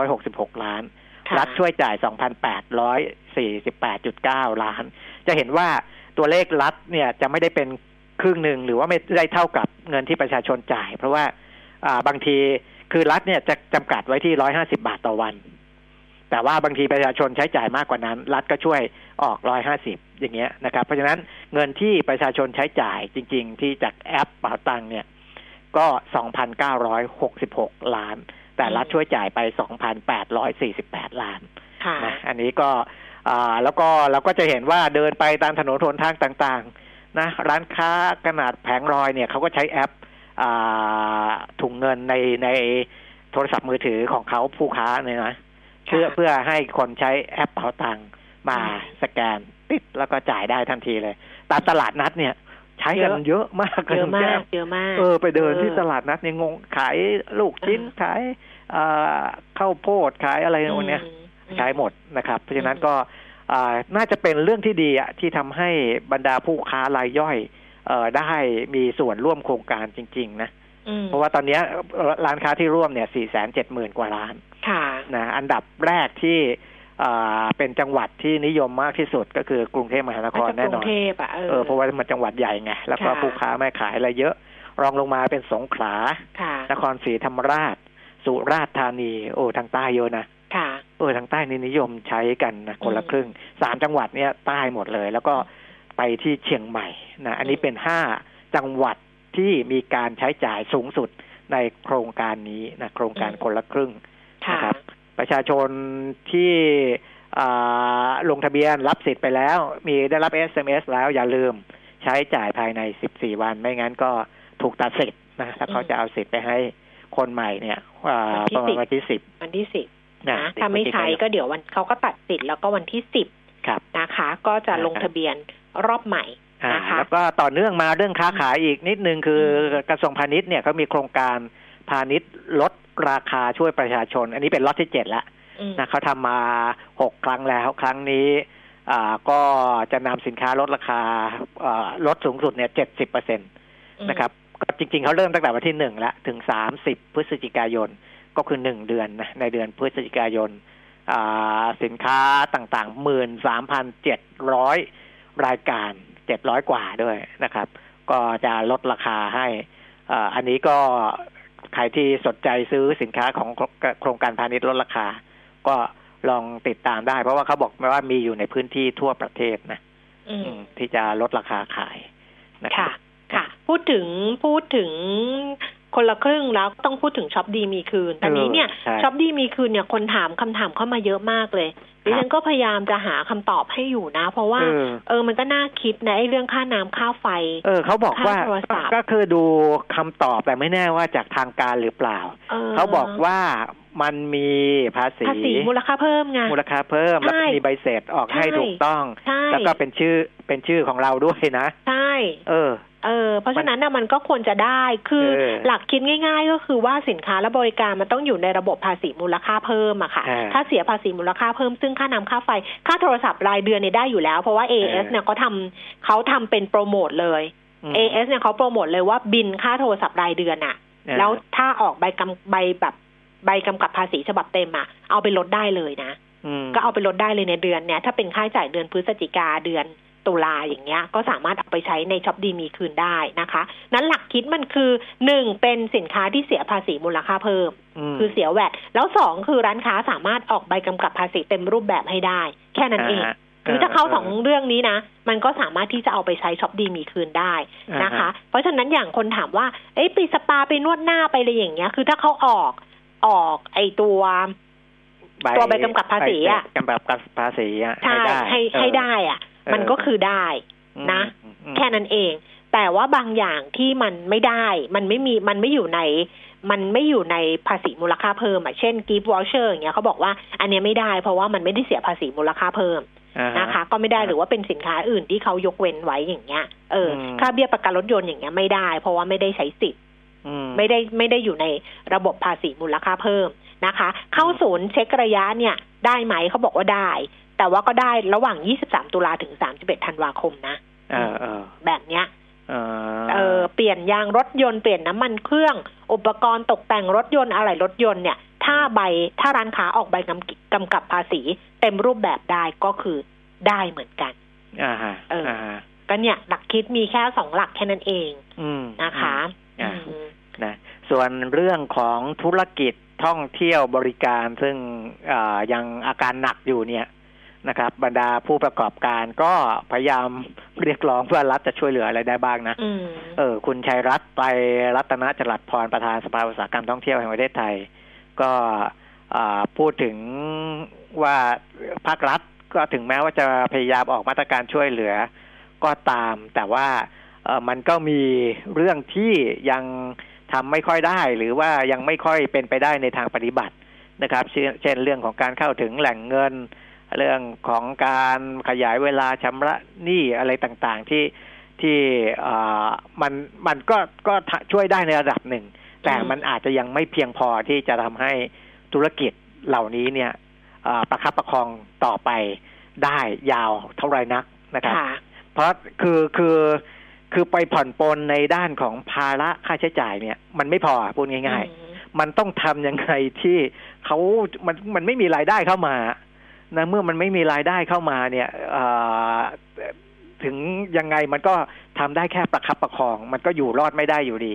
2,966 ล้านค่ะรัฐช่วยจ่าย 2,848.9 ล้าน จะเห็นว่าตัวเลขรัฐเนี่ยจะไม่ได้เป็นครึ่งหนึ่งหรือว่าไม่ได้เท่ากับเงินที่ประชาชนจ่าย เพราะว่าอ่าบางทีคือรัฐเนี่ยจะจำกัดไว้ที่ 150 บาทต่อวัน แต่ว่าบางทีประชาชนใช้จ่ายมากกว่านั้น รัฐก็ช่วยออก150อย่างเงี้ยนะครับ เพราะฉะนั้นเงินที่ประชาชนใช้จ่ายจริง ๆ ที่จากแอปเป๋าตังค์เนี่ยก็2,966ล้าน แต่รัฐช่วยจ่ายไป2,848ล้านค่ะนะอันนี้ก็อ่าแล้วก็เราก็จะเห็นว่าเดินไปตามถนนทนทางต่างๆนะร้านค้าขนาดแผงรอยเนี่ยเขาก็ใช้แอปอ่าถุงเงินในในโทรศัพท์มือถือของเขาผู้ค้าเนี่ยนะ เพื่อเพื่อให้คนใช้แอปเป๋าตังค์มาสแกนติดแล้วก็จ่ายได้ทันทีเลยตามตลาดนัดเนี่ย ใช้กันเยอะมากเยอะคุณมาแก้กเยอะมาก เออไปเดินเออที่ตลาดนัดเนี่ยงงขายลูกชิ้นอ่าขายอ่าข้าวโพดขายอะไรพวกเนี้ยอืมใช้หมดนะครับ เพราะฉะนั้นอืมก็อ่าน่าจะเป็นเรื่องที่ดีอะที่ทำให้บรรดาผู้ค้ารายย่อยเอ่อได้มีส่วนร่วมโครงการจริง ๆ นะอืม เพราะว่าตอนเนี้ยเอ่อร้านค้าที่ร่วมเนี่ยสี่แสนเจ็ดหมื่นกว่าล้านค่ะนะอันดับแรกที่อ่าเป็นจังหวัดที่นิยมมากที่สุดก็คือกรุงเทพมหานคมารจากแน่กรุนงอนเทพอะเออเออเพราะว่ามันจังหวัดใหญ่ไงแล้วก็ค่ะผู้ค้าแม่ขายอะไรเยอะ รองลงมาเป็นสงขลาค่ะนครศรีธรรมราช สุราษฎร์ธานี โอ้ทางใต้เยอะนะค่ะเออทางใต้นี่นิยมใช้กันนะคนละอืมครึ่งสามจังหวัดเนี่ยใต้หมดเลย แล้วก็ไปที่เชียงใหม่นะอันนี้อืมเป็นห้าจังหวัด ที่มีการใช้จ่ายสูงสุดในโครงการนี้นะโครงการคนละครึ่งค่ะนะครับ ประชาชนที่อ่าลงทะเบียนรับสิทธิ์ไปแล้ว มีได้รับ SMS แล้วอย่าลืมใช้จ่ายภายใน 14 วัน ไม่งั้นก็ถูกตัดสิทธิ์นะถ้าเขาอืมจะเอาสิทธิ์ไปให้คนใหม่เนี่ยอ่าวันที่ประมาณ10วันที่10วันที่สิบนะนะถ้าไม่ใช้ก็เดี๋ยววันเขาก็ตัดสิทธิ์แล้วก็วันที่สิบครับนะคะ ก็จะลงอ่าทะเบียนรอบใหม่อ่า นะคะแล้วก็ต่อเนื่องมาเรื่องค้าขายอีกนิดนึงคืออมกระทรวงพาณิชย์เนี่ยเขามีโครงการพาณิชย์ลดราคาช่วยประชาชน อันนี้เป็นล็อตที่เจ็ดแล้วอืมนะเขาทำมาหกครั้งแล้วครั้งนี้อ่าก็จะนำสินค้าลดราคาอ่าลดสูงสุดเนี่ยเจ็ดสิบเปอร์เซ็นตนะครับก็จริงๆเขาเริ่มตั้งแต่วันที่หนึ่งแล้วถึงสามสิบพฤศจิกายนก็คือหนึ่งเดือนนะในเดือนพฤศจิกายนอ่าสินค้าต่างๆหมื่นสามพันเจ็ดร้อยรายการ เจ็ดร้อยกว่าด้วยนะครับ ก็จะลดราคาให้อ่าอันนี้ก็ใครที่สนใจซื้อสินค้าของโครงการพาณิชย์ลดราคา ก็ลองติดตามได้ เพราะว่าเขาบอกว่ามีอยู่ในพื้นที่ทั่วประเทศนะอืมอืมที่จะลดราคาขายนะครัค่ะบค่ะ พูดถึงพูดถึง คนละครึ่งแล้วต้องพูดถึงช็อปดีมีคืนตอนนี้เนี่ยใช่ช็อปดีมีคืนเนี่ยคนถามคำถามเข้ามาเยอะมากเลยดิฉันก็พยายามจะหาคำตอบให้อยู่นะ เพราะว่าเออเออมันก็น่าคิดนะไอ้เรื่องค่าน้ำค่าไฟ เออเขาบอกว่าค่าโทรศัพท์ก็คือดูคำตอบแต่ไม่แน่ว่าจากทางการหรือเปล่าเออเขาบอกว่ามันมีภาษีภาษีมูลค่าเพิ่มไงมูลค่าเพิ่มแล้วก็ใช่มีใบเสร็จออกให้ใช่ถูกต้องใช่แล้วก็เป็นชื่อเป็นชื่อของเราด้วยนะ ใช่ เออ เออเพราะฉะนั้นน่ะมันก็ควรจะได้คือเออหลักคิดง่าย ๆ ก็คือว่าสินค้าและบริการมันต้องอยู่ในระบบภาษีมูลค่าเพิ่มอะค่ะอ่าถ้าเสียภาษีมูลค่าเพิ่มซึ่งค่าน้ำค่าไฟ ค่าโทรศัพท์รายเดือนเนี่ยได้อยู่แล้ว เพราะว่า AS เออเนี่ยเขาทำเขาทำเป็นโปรโมทเลยอืม AS เนี่ยเขาโปรโมทเลยว่าบินค่าโทรศัพท์รายเดือนอะเออแล้วถ้าออกใบกำใบแบบใบกำกับภาษีฉบับเต็มอะเอาไปลดได้เลยนะอืมก็เอาไปลดได้เลยในเดือนเนี้ยถ้าเป็นค่าใช้จ่ายเดือนพฤศจิกาเดือน ตุลาอย่างเงี้ยก็สามารถเอาไปใช้ในช็อปดีมีคืนได้นะคะ นั้นหลักคิดมันคือหนึ่งเป็นสินค้าที่เสียภาษีมูลค่าเพิ่มมคือเสีย VAT แล้วสองคือร้านค้าสามารถออกใบกำกับภาษีเต็มรูปแบบให้ได้ แค่นั้นเองาฮะคือถ้าเขาสองเรื่องนี้นะ มันก็สามารถที่จะเอาไปใช้ช็อปดีมีคืนได้นะคะ เพราะฉะนั้นอย่างคนถามว่า เอ้ยไปสปาไปนวดหน้าไปอะไรอย่างเงี้ย คือถ้าเขาออกออกไอตัวตัวใบกำกับภาษีอะใบกำกับภาษีอะใช่ให้ได้ให้เออให้ได้อะเออ มันก็คือได้นะอืมอืมแค่นั้นเอง แต่ว่าบางอย่างที่มันไม่ได้ มันไม่มีมันไม่อยู่ใน มันไม่อยู่ในภาษีมูลค่าเพิ่มอะเช่น gift voucher อย่างเงี้ยเขาบอกว่าอันเนี้ยไม่ได้เพราะว่ามันไม่ได้เสียภาษีมูลค่าเพิ่มอ่าฮนะคะ ก็ไม่ได้หรือว่าเป็นสินค้าอื่นที่เขายกเว้นไว้อย่างเงี้ยเอออมค่าเบี้ยประกันรถยนต์อย่างเงี้ยไม่ได้ เพราะว่าไม่ได้ใช้สิทธิ์อืมไม่ได้ไม่ได้อยู่ในระบบภาษีมูลค่าเพิ่มนะคะ เข้าศูนย์เช็คระยะเนี่ย ได้ไหมเขาบอกว่าได้ แต่ว่าก็ได้ระหว่าง 23 ตุลาถึง 31 ธันวาคมนะเออเออแบบเนี้ยเออเออเปลี่ยนยางรถยนต์เปลี่ยนน้ำมันเครื่อง อุปกรณ์ตกแต่งรถยนต์อะไรรถยนต์เนี่ย ถ้าใบถ้าร้านค้าออกใบกำกำกับภาษี เต็มรูปแบบได้ก็คือได้เหมือนกันอ่าฮะเอออ่อ่าฮะก็เนี่ย หลักคิดมีแค่สองหลักแค่นั้นเองอืมนะคะอ่าอืมนะส่วนเรื่องของธุรกิจท่องเที่ยวบริการซึ่งอ่ายังอาการหนักอยู่เนี่ย นะครับ บรรดาผู้ประกอบการก็พยายามเรียกร้องเพื่อรัฐจะช่วยเหลืออะไรได้บ้างนะอืมเออ คุณชัยรัตน์ไปรัตนจรัสพรประธานสภาอุตสาหกรรมท่องเที่ยวแห่งประเทศไทย ก็อ่าพูดถึงว่าภาครัฐก็ถึงแม้ว่าจะพยายามออกมาตรการช่วยเหลือ ก็ตาม แต่ว่าเออมันก็มีเรื่องที่ยังทำไม่ค่อยได้ หรือว่ายังไม่ค่อยเป็นไปได้ในทางปฏิบัตินะครับ เช่นเช่นเรื่องของการเข้าถึงแหล่งเงิน เรื่องของการขยายเวลาชำระหนี้อะไรต่างๆที่ที่เอ่อมันมันก็ก็ช่วยได้ในระดับหนึ่ง แต่มันอาจจะยังไม่เพียงพอที่จะทำให้ธุรกิจเหล่านี้เนี่ยเอ่อประคับประคองต่อไปได้ยาวเท่าไหรนักนะครับค่ะเพราะคือคือคือไปผ่อนปลนในด้านของภาระค่าใช้จ่ายเนี่ย มันไม่พอพูดง่ายอืมๆมันต้องทำยังไงที่เขามันมันไม่มีรายได้เข้ามา นะเมื่อมันไม่มีรายได้เข้ามาเนี่ยเอ่อถึงยังไงมันก็ทำได้แค่ประคับประคอง มันก็อยู่รอดไม่ได้อยู่ดี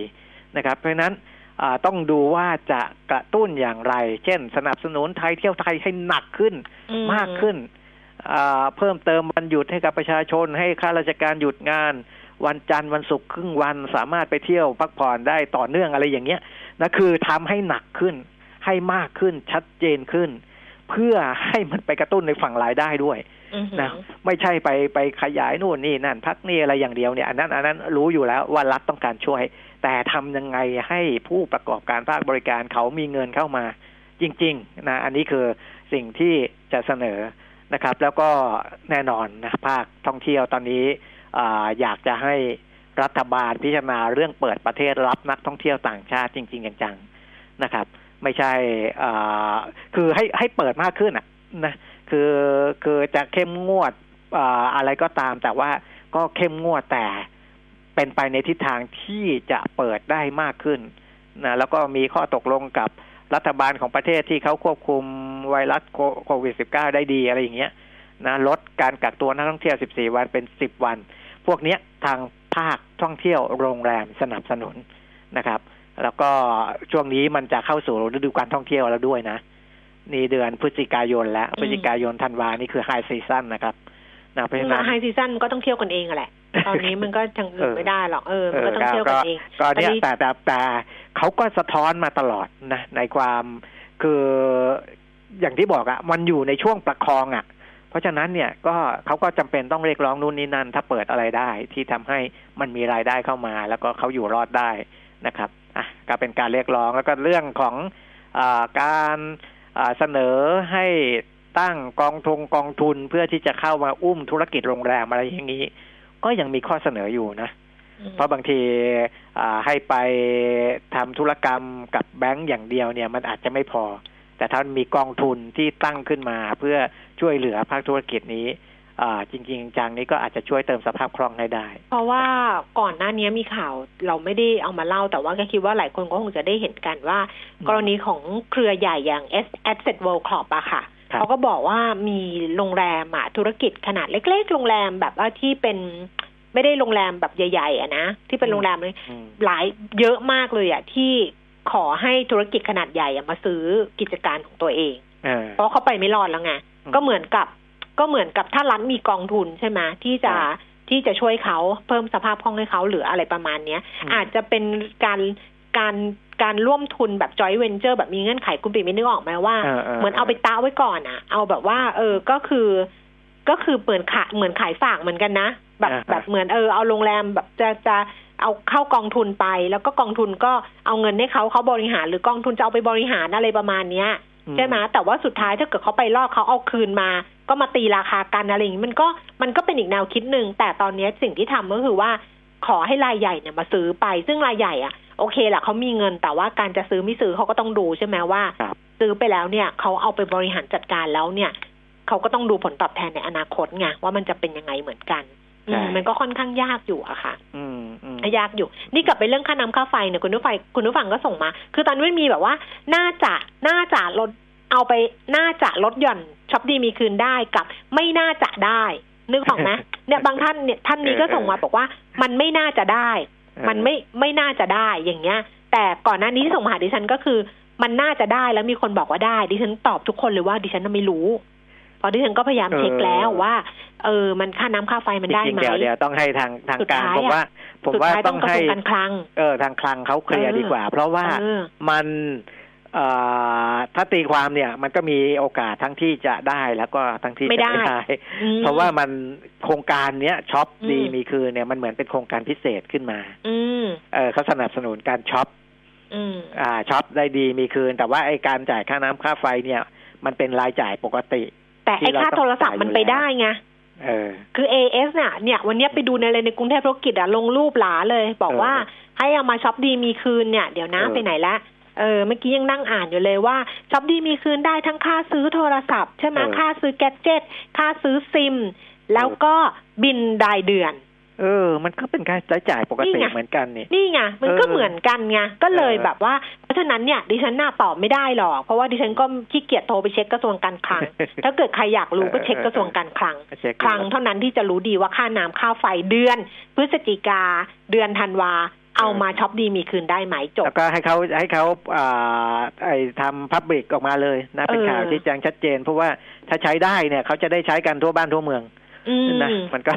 นะครับ เพราะฉะนั้นอ่าต้องดูว่าจะกระตุ้นอย่างไร เช่น สนับสนุนไทยเที่ยวไทยให้หนักขึ้นอืมากขึ้นอ่าเพิ่มเติมวันหยุดให้กับประชาชน ให้ข้าราชการหยุดงาน วันจันทร์วันศุกร์ครึ่งวันสามารถไปเที่ยวพักผ่อนได้ต่อเนื่องอะไรอย่างเงี้ยนะคือทำให้หนักขึ้น ให้มากขึ้นชัดเจนขึ้น เพื่อให้มันไปกระตุ้นในฝั่งรายได้ด้วยอืมนะไม่ใช่ไปไปขยายนู่นนี่นั่นพักนี่อะไรอย่างเดียวเนี่ยอันนั้นอันนั้นรู้อยู่แล้วว่ารัฐต้องการช่วย แต่ทำยังไงให้ผู้ประกอบการภาคบริการเขามีเงินเข้ามา จริง ๆ นะ อันนี้คือสิ่งที่จะเสนอนะครับ แล้วก็แน่นอนนะภาคท่องเที่ยวตอนนี้อาอยากจะให้รัฐบาลพิจารณาเรื่องเปิดประเทศรับนักท่องเที่ยวต่างชาติจริง ๆ จังๆนะครับ ไม่ใช่คือให้ให้เปิดมากขึ้นอะนะคือคือจะเข้มงวดอ่าอะไรก็ตาม แต่ว่าก็เข้มงวดแต่เป็นไปในทิศทางที่จะเปิดได้มากขึ้นนะแล้วก็มีข้อตกลงกับรัฐบาลของประเทศที่เขาควบคุมไวรัสโควิด -19 ได้ดีอะไรอย่างเงี้ยนะลดการกักตัวนักท่องเที่ยว 14 วันเป็น 10 วัน พวกเนี้ยทางภาคท่องเที่ยวโรงแรมสนับสนุนนะครับ แล้วก็ช่วงนี้มันจะเข้าสู่ฤดูการท่องเที่ยวแล้วด้วยนะ นี่เดือนพฤศจิกายนแล้วพฤศจิกายนธันวานี่คือ high season นะครับนะเพราะฉะนั้น high season ก็ต้องเที่ยวกันเองอะแหละตอนนี้มันก็จังอื่นไม่ได้หรอกเออมันก็ต้องเที่ยวกันเองก็เนี่ยอันนี้แต่แต่แต่เขาก็สะท้อนมาตลอดนะในความคืออย่างที่บอกอะมันอยู่ในช่วงประคองอะเพราะฉะนั้นเนี่ยก็เขาก็จำเป็นต้องเรียกร้องนู่นนี่นั่น ถ้าเปิดอะไรได้ที่ทำให้มันมีรายได้เข้ามา แล้วก็เขาอยู่รอดได้นะครับ อะก็เป็นการเรียกร้องแล้วก็เรื่องของอาการอ่าเสนอให้ตั้งกองทุนกองทุนเพื่อที่จะเข้ามาอุ้มธุรกิจโรงแรมอะไรอย่างนี้ ก็ยังมีข้อเสนออยู่นะ เพราะบางทีอ่าให้ไปทำธุรกรรมกับแบงก์อย่างเดียวเนี่ยมันอาจจะไม่พอ แต่ถ้ามีกองทุนที่ตั้งขึ้นมาเพื่อช่วยเหลือภาคธุรกิจนี้อ่า จริงๆจังนี้ก็อาจจะช่วยเติมสภาพคล่องให้ได้ เพราะว่าก่อนหน้านี้มีข่าวเราไม่ได้เอามาเล่า แต่ว่าก็คิดว่าหลายคนก็คงจะได้เห็นกันว่าอืมกรณีของเครือใหญ่อย่าง S Asset World Club อะค่ะครับเขาก็บอกว่ามีโรงแรมอะธุรกิจขนาดเล็ก ๆ โรงแรมแบบว่าที่เป็นไม่ได้โรงแรมแบบใหญ่ๆอะนะที่เป็นโรงแรมเลยอืมหลายเยอะมากเลยอะที่ขอให้ธุรกิจขนาดใหญ่อะมาซื้อกิจการของตัวเองเออเพราะเขาไปไม่รอดแล้วไงอืมก็เหมือนกับ ก็เหมือนกับถ้ารัฐมีกองทุนใช่ไหมที่จะครับที่จะช่วยเขาเพิ่มสภาพคล่องให้เขาหรืออะไรประมาณเนี้ยอืมอาจจะเป็นการการการร่วมทุนแบบจอยเวนเจอร์แบบมีเงื่อนไขคุณปีไม่นึกออกไหมว่าเออเออเหมือนเอาไปตาไว้ก่อนอะเอาแบบว่า เออก็คือ ก็คือเหมือนขายเหมือนขายฝากเหมือนกันนะ แบบอ่าฮะแบบเหมือนเออเอาโรงแรมแบบจะจะเอาเข้ากองทุนไป แล้วก็กองทุนก็เอาเงินให้เขาเขาบริหาร หรือกองทุนจะเอาไปบริหารอะไรประมาณเนี้ยใช่ไหมแต่ว่าสุดท้ายถ้าเกิดเขาไปรอดเขาเอาคืนมา ก็มาตีราคากันอะไรอย่างนี้มันก็มันก็เป็นอีกแนวคิดหนึ่งแต่ตอนนี้สิ่งที่ทำก็คือว่า ขอให้รายใหญ่เนี่ยมาซื้อไป ซึ่งรายใหญ่อะโอเคแหละเขามีเงินแต่ว่าการจะซื้อไม่ซื้อเขาก็ต้องดูใช่ไหมว่าครับซื้อไปแล้วเนี่ยเขาเอาไปบริหารจัดการแล้วเนี่ยเขาก็ต้องดูผลตอบแทนในอนาคตไงว่ามันจะเป็นยังไงเหมือนกันอืมมันก็ค่อนข้างยากอยู่อะค่ะอืมอืมยากอยู่ นี่กลับไปเรื่องค่าน้ำค่าไฟเนี่ยคุณผู้ฟังคุณผู้ฟังก็ส่งมา คือตอนนี้มันมีแบบว่า น่าจะน่าจะลด เอาไปน่าจะลดหย่อนช็อปดีมีคืนได้กับ ไม่น่าจะได้ นึกออกไหมเนี่ยบางท่านเนี่ยท่านนี้ก็ส่งมาบอกว่า มันไม่น่าจะได้ มันไม่ไม่น่าจะได้อย่างเงี้ย แต่ก่อนหน้านี้ที่ส่งมาหาดิฉันก็คือ มันน่าจะได้แล้วมีคนบอกว่าได้ ดิฉันตอบทุกคนเลยว่าดิฉันน่ะไม่รู้เพราะดิฉันก็พยายามเช็คแล้วว่า เออ มันค่าน้ำค่าไฟมันได้จริงไหมๆเดี๋ยวเดี๋ยวต้องให้ทางทางสุดการท้ายผมอะว่า ผมสุดว่าท้ายต้ต้อองงกระให้ทรวงการคลัง เออทางคลังเขาเคลียร์เออดีกว่า เพราะว่าเออมันเอ่อ ถ้าตีความเนี่ย มันก็มีโอกาสทั้งที่จะได้แล้วก็ทั้งที่จะไม่ไม่ได้ได้อืมเพราะว่ามันโครงการเนี้ยช็อปดีอืมมีคืนเนี่ยมันเหมือนเป็นโครงการพิเศษขึ้นมา อืมเออเขาสนับสนุนการช็อปอืมอ่าช็อปได้ดีมีคืน แต่ว่าไอ้การจ่ายค่าน้ำค่าไฟเนี่ย มันเป็นรายจ่ายปกติ แต่ไอ้ค่าโทรศัพท์มันไปได้ไงเออคือ AIS เนี่ยเนี่ย วันเนี้ยไปดูในอะไรในกรุงเทพธุรกิจอะลงรูปหราเลย บอกว่าเออให้เอามาช็อปดีมีคืนเนี่ย เดี๋ยวนะเออไปไหนละ เออเมื่อกี้ยังนั่งอ่านอยู่เลยว่าช็อปดีมีคืนได้ทั้งค่าซื้อโทรศัพท์ใช่ไหมค่าซื้อ gadget ค่าซื้อซิม แล้วก็บินรายเดือนเออ มันก็เป็นการใช้จ่ายปกนี่ติไงเหมือนกันนี่ นี่ไง มันก็เออเหมือนกันไง ก็เลยเออแบบว่า เพราะฉะนั้นเนี่ยดิฉันน่าตอบไม่ได้หรอก เพราะว่าดิฉันก็ขี้เกียจโทรไปเช็คกระทรวงการคลัง ถ้าเกิดใครอยากรู้ก็เช็คกระทรวงการคลังเช็คคลังเท่านั้นที่จะรู้ดีว่าค่าน้ำค่าไฟเดือน พฤศจิกา เดือนธันวา เอามาช็อปดีมีคืนได้ไหมจบ แล้วก็ให้เขาให้เขาอ่าไอ้ทำพับบิกออกมาเลยนะเป็นเออข่าวที่แจ้งชัดเจน เพราะว่าถ้าใช้ได้เนี่ยเขาจะได้ใช้กันทั่วบ้านทั่วเมืองอืมนะมันก็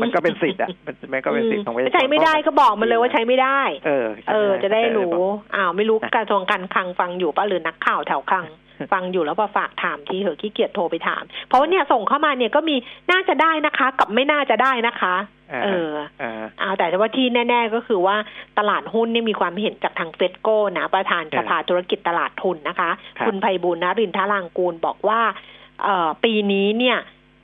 มันก็เป็นสิทธิ์อะมันมันก็เป็นสิทธิ์ของประชาชนใช้ไม่ได้ก็บอกมันเลยว่าใช้ไม่ได้ เออ เออ จะได้รู้บอกอ้าวไม่รู้นะกระทรวงการคลังฟังอยู่ป่ะหรือนักข่าวแถวคลังฟังอยู่แล้วก็ฝากถามทีเหอะขี้เกียจโทรไปถาม เพราะว่าเนี่ยส่งเข้ามาเนี่ยก็มีน่าจะได้นะคะ กับไม่น่าจะได้นะคะเออเออเอาแต่ว่าที่แน่ ๆ ก็คือว่าตลาดหุ้นเนี่ยมีความเห็นจากทางเฟดโก้นะประธานสภาธุรกิจตลาดทุนนะคะครับคุณไพบูลย์นรินทรางกูลบอกว่าเอ่อปีนี้เนี่ย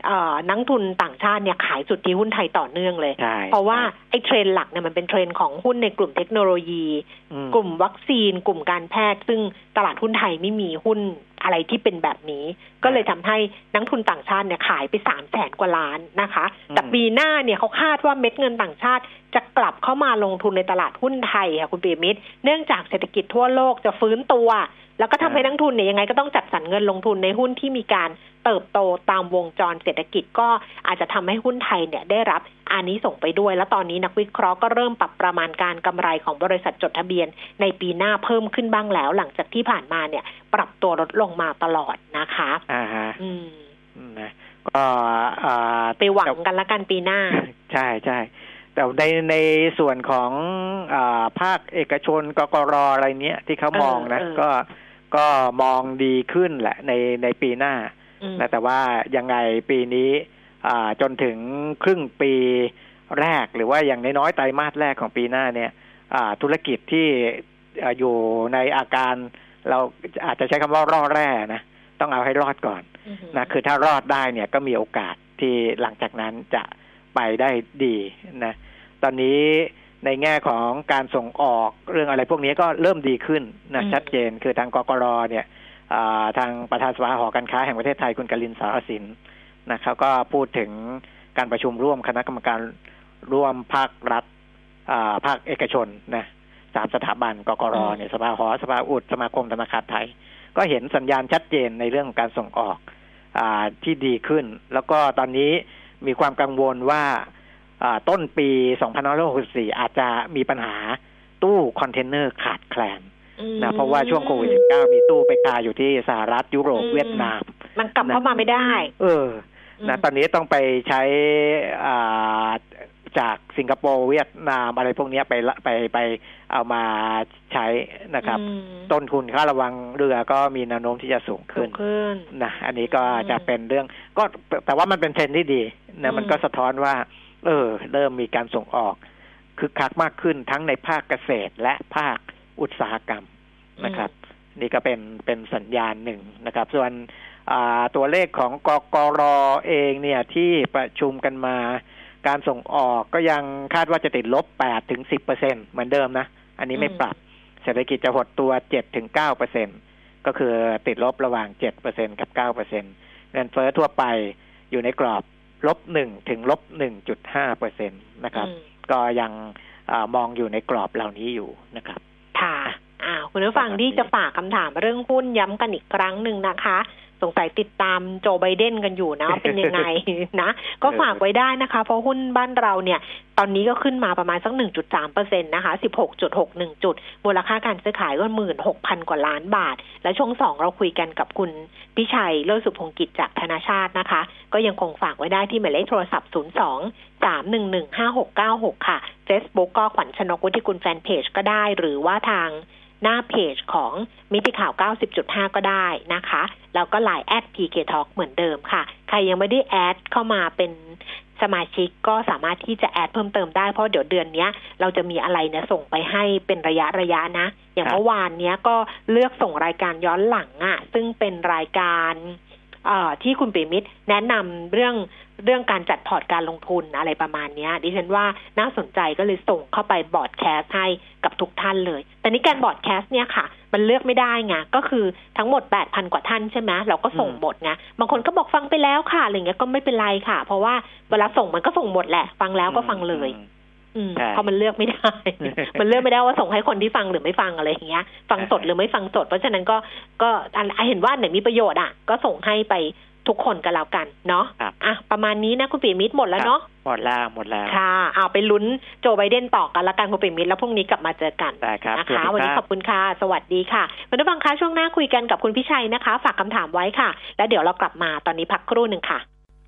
เอ่อนักทุนต่างชาติเนี่ยขายสุทธิหุ้นไทยต่อเนื่องเลยใช่เพราะว่าไอ้เทรนด์หลักเนี่ยมันเป็นเทรนด์ของหุ้นในกลุ่มเทคโนโลยีอืมกลุ่มวัคซีน กลุ่มการแพทย์ ซึ่งตลาดหุ้นไทยไม่มีหุ้น อะไรที่เป็นแบบนี้ ก็เลยทำให้นักทุนต่างชาติเนี่ยขายไปสามแสนกว่าล้านนะคะอืมแต่ปีหน้าเนี่ยเขาคาดว่าเม็ดเงินต่างชาติ จะกลับเข้ามาลงทุนในตลาดหุ้นไทยค่ะคุณปีมิตร เนื่องจากเศรษฐกิจทั่วโลกจะฟื้นตัว แล้วก็ทำให้นักทุนเนี่ยยังไงก็ต้องจัดสรรเงินลงทุนในหุ้นที่มีการเติบโตตามวงจรเศรษฐกิจก็อาจจะทำให้หุ้นไทยเนี่ยได้รับ อานิสงส์ไปด้วย และตอนนี้นักวิเคราะห์ก็เริ่มปรับประมาณการกำไรของบริษัทจดทะเบียน ในปีหน้าเพิ่มขึ้นบ้างแล้ว หลังจากที่ผ่านมาเนี่ย ปรับตัวลดลงมาตลอดนะคะอ่าฮะอืมนะก็อ่าไปหวังกันละกันปีหน้า ใช่ใช่แต่ในในส่วนของอาภาคเอกชนกกรอะไรเนี้ยที่เขามองนะเออเออก็ก็มองดีขึ้นแหละในในปีหน้าอืมนะแต่ว่ายังไงปีนี้อ่า จนถึงครึ่งปีแรกหรือว่าอย่างน้อยๆไตรมาสแรกของปีหน้าเนี่ยอ่าธุรกิจที่อ่าอยู่ในอาการเราอาจจะใช้คำว่า รอดแร่นะต้องเอาให้รอดก่อนอือหือนะคือถ้ารอดได้เนี่ยก็มีโอกาสที่หลังจากนั้นจะไปได้ดีนะตอนนี้ในแง่ของการส่งออกเรื่องอะไรพวกนี้ก็เริ่มดีขึ้นนะชัดเจนคือทางกกรเนี่ยอ่าทางประธานสภาหอการค้าแห่งประเทศไทยคุณกลินสารสิน นะเขาก็พูดถึงการประชุมร่วมคณะกรรมการร่วมภาครัฐอ่าภาคเอกชนนะสามสถาบันกกรเนี่ยสภาหอสภาอุดสมาคมธนาคารไทย ก็เห็นสัญญาณชัดเจนในเรื่องของการส่งออกอาที่ดีขึ้น แล้วก็ตอนนี้มีความกังวลว่าอ่าต้นปี 2564 อาจจะมีปัญหาตู้คอนเทนเนอร์ขาดแคลนอืมนะเพราะว่าช่วงโควิด -19 มีตู้ไปคาอยู่ที่สหรัฐยุโรปอืมเวียดนาม มันกลับเข้ามาไม่ได้ เออ นะอืมตอนนี้ต้องไปใช้อ่าจากสิงคโปร์เวียดนามอะไรพวกเนี้ยไปละไปไปเอามาใช้นะครับอืมต้นทุนค่าระวังเรือก็มีแนวโน้มที่จะสูงสูขึ้นงขึ้นนะอันนี้ก็อืมจะเป็นเรื่อง ก็แต่ว่ามันเป็นเทรนด์ที่ดีนะอืมมันก็สะท้อนว่า เออ เริ่มมีการส่งออกคึกคักมากขึ้นทั้งในภาคเกษตรและภาคอุตสาหกรรมนะครับ นี่ก็เป็นเป็นสัญญาณหนึ่งนะครับ ส่วนอ่า ตัวเลขของกกรเองเนี่ยที่ประชุมกันมาการส่งออกก็ยังคาดว่าจะติดลบ8ถึง10เปอร์เซ็นเหมือนเดิมนะ อันนี้ไม่อืมปรับ เศรษฐกิจจะหดตัวเจ็ดถึงเก้าเปอร์เซ็นก็คือติดลบระหว่างเจ็ดเปอร์เซ็นกับเก้าเปอร์เซ็นเงินเฟ้อทั่วไปอยู่ในกรอบลบหนึ่งถึงลบหนึ่งจุดห้าเปอร์เซ็นตนะครับอืมก็ยังเออมองอยู่ในกรอบเหล่านี้อยู่นะครับ ค่ะอ่าคุณผู้ฟังประมาณที่นี้จะฝากคำถามเรื่องหุ้นย้ำกันอีกครั้งหนึ่งนะคะ สงสัยติดตามโจไบเดนกันอยู่นะว่าเป็นยังไงนะ ก็ฝากไว้ได้นะคะ เพราะหุ้นบ้านเราเนี่ย ตอนนี้ก็ขึ้นมาประมาณสัก 1.3เปอร์เซ็นต์นะคะ 16.61 จุด มูลค่าการซื้อขายก็ 16,000 กว่าล้านบาท และช่วงสองเราคุยกันกับคุณพิชัยเลิศสุพงกิจจากธนาชาตินะคะ ก็ยังคงฝากไว้ได้ที่หมายเลขโทรศัพท์ 02 311 5696ค่ะ Facebook ก็ขวัญชนกวุฒิกุลแฟนเพจก็ได้ หรือว่าทาง หน้าเพจของมิติข่าว 90.5 ก็ได้นะคะ แล้วก็ไลน์แอด PK Talk เหมือนเดิมค่ะ ใครยังไม่ได้ add เข้ามาเป็นสมาชิกก็สามารถที่จะ add เพิ่มเติมได้เพราะเดี๋ยวเดือนเนี้ยเราจะมีอะไรเนี่ยส่งไปให้เป็นระยะระยะนะ อย่างครับเมื่อวานเนี้ยก็เลือกส่งรายการย้อนหลังอะ่ะ ซึ่งเป็นรายการเอ่อ ที่คุณปิมิตรแนะนำเรื่องเรื่องการจัดพอร์ตการลงทุนอะไรประมาณนี้ดิฉันว่าน่าสนใจก็เลยส่งเข้าไป broadcast ให้กับทุกท่านเลย แต่นี่การ broadcast เนี่ยค่ะ มันเลือกไม่ได้ไงก็คือทั้งหมด8,000กว่าท่านใช่ไหมเราก็ส่งหมดไงบางคนก็บอกฟังไปแล้วค่ะอะไรเงี้ยก็ไม่เป็นไรค่ะ เพราะว่าเวลาส่งมันก็ส่งหมดแหละ ฟังแล้วก็ฟังเลย เพราะมันเลือกไม่ได้ มันเลือกไม่ได้ว่าส่งให้คนที่ฟังหรือไม่ฟังอะไรอย่างเงี้ย ฟังสดหรือไม่ฟังสด เพราะฉะนั้นก็ก็อันอะเห็นว่าไหนมีประโยชน์อะ ก็ส่งให้ไปทุกคนกันแล้วกันเนาะครับอะประมาณนี้นะคุณปีมิตรหมดแล้วเนาะหมดแล้วหมดแล้วค่ะเอาไปลุ้นโจไบเดนต่อกันละกันคุณปีมิตรแล้วพรุ่งนี้กลับมาเจอกันได้ครับนะสวัสคะดีวันนี้คขรัอบคุณค่ะ สวัสดีค่ะคุณผู้ฟังคะช่วงหน้าคุยกันกับคุณพิชัยนะคะ ฝากคำถามไว้ค่ะ แล้วเดี๋ยวเรากลับมาตอนนี้พักครู่หนึ่งค่ะ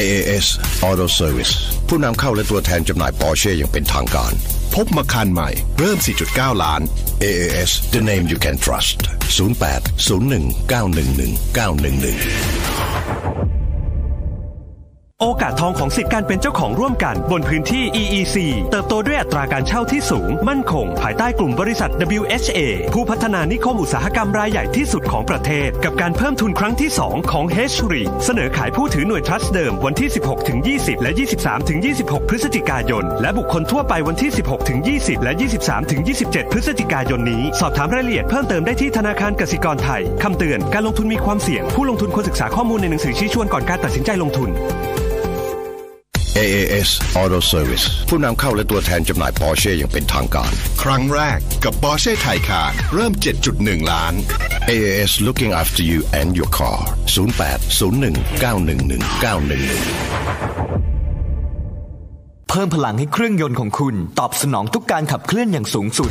AAS Auto Service ผู้นำเข้าและตัวแทนจำหน่ายปอร์เช่อย่างเป็นทางการ พบมาคันใหม่ เริ่ม 4.9 ล้าน AAS the name you can trust 08 01 911 911 โอกาสทองของสิทธิการเป็นเจ้าของร่วมกันบนพื้นที่ EEC เติบโตด้วยอัตราการเช่าที่สูง มั่นคง ภายใต้กลุ่มบริษัท WHA ผู้พัฒนานิคมอุตสาหกรรมรายใหญ่ที่สุดของประเทศ กับการเพิ่มทุนครั้งที่ 2 ของ h r e เสนอขายผู้ถือหน่วยทรัสต์เดิมวันที่ 16ถึง20 และ 23ถึง26 พฤศจิกายน และบุคคลทั่วไปวันที่ 16ถึง20 และ 23ถึง27 พฤศจิกายนนี้ สอบถามรายละเอียดเพิ่มเติมได้ที่ธนาคารกสิกรไทยคำเตือนการลงทุนมีความเสี่ยง ผู้ลงทุนควรศึกษาข้อมูลในหนังสือชี้ชวนก่อนการตัดสินใจลงทุน AAS Auto Service ผู้นำเข้าและตัวแทนจำหน่ายปอร์เช่อย่างเป็นทางการ ครั้งแรกกับ Porsche Taycan เริ่ม 7.1 ล้าน AAS looking after you and your car 08 01 911 911เพิ่มพลังให้เครื่องยนต์ของคุณ ตอบสนองทุกการขับเคลื่อนอย่างสูงสุด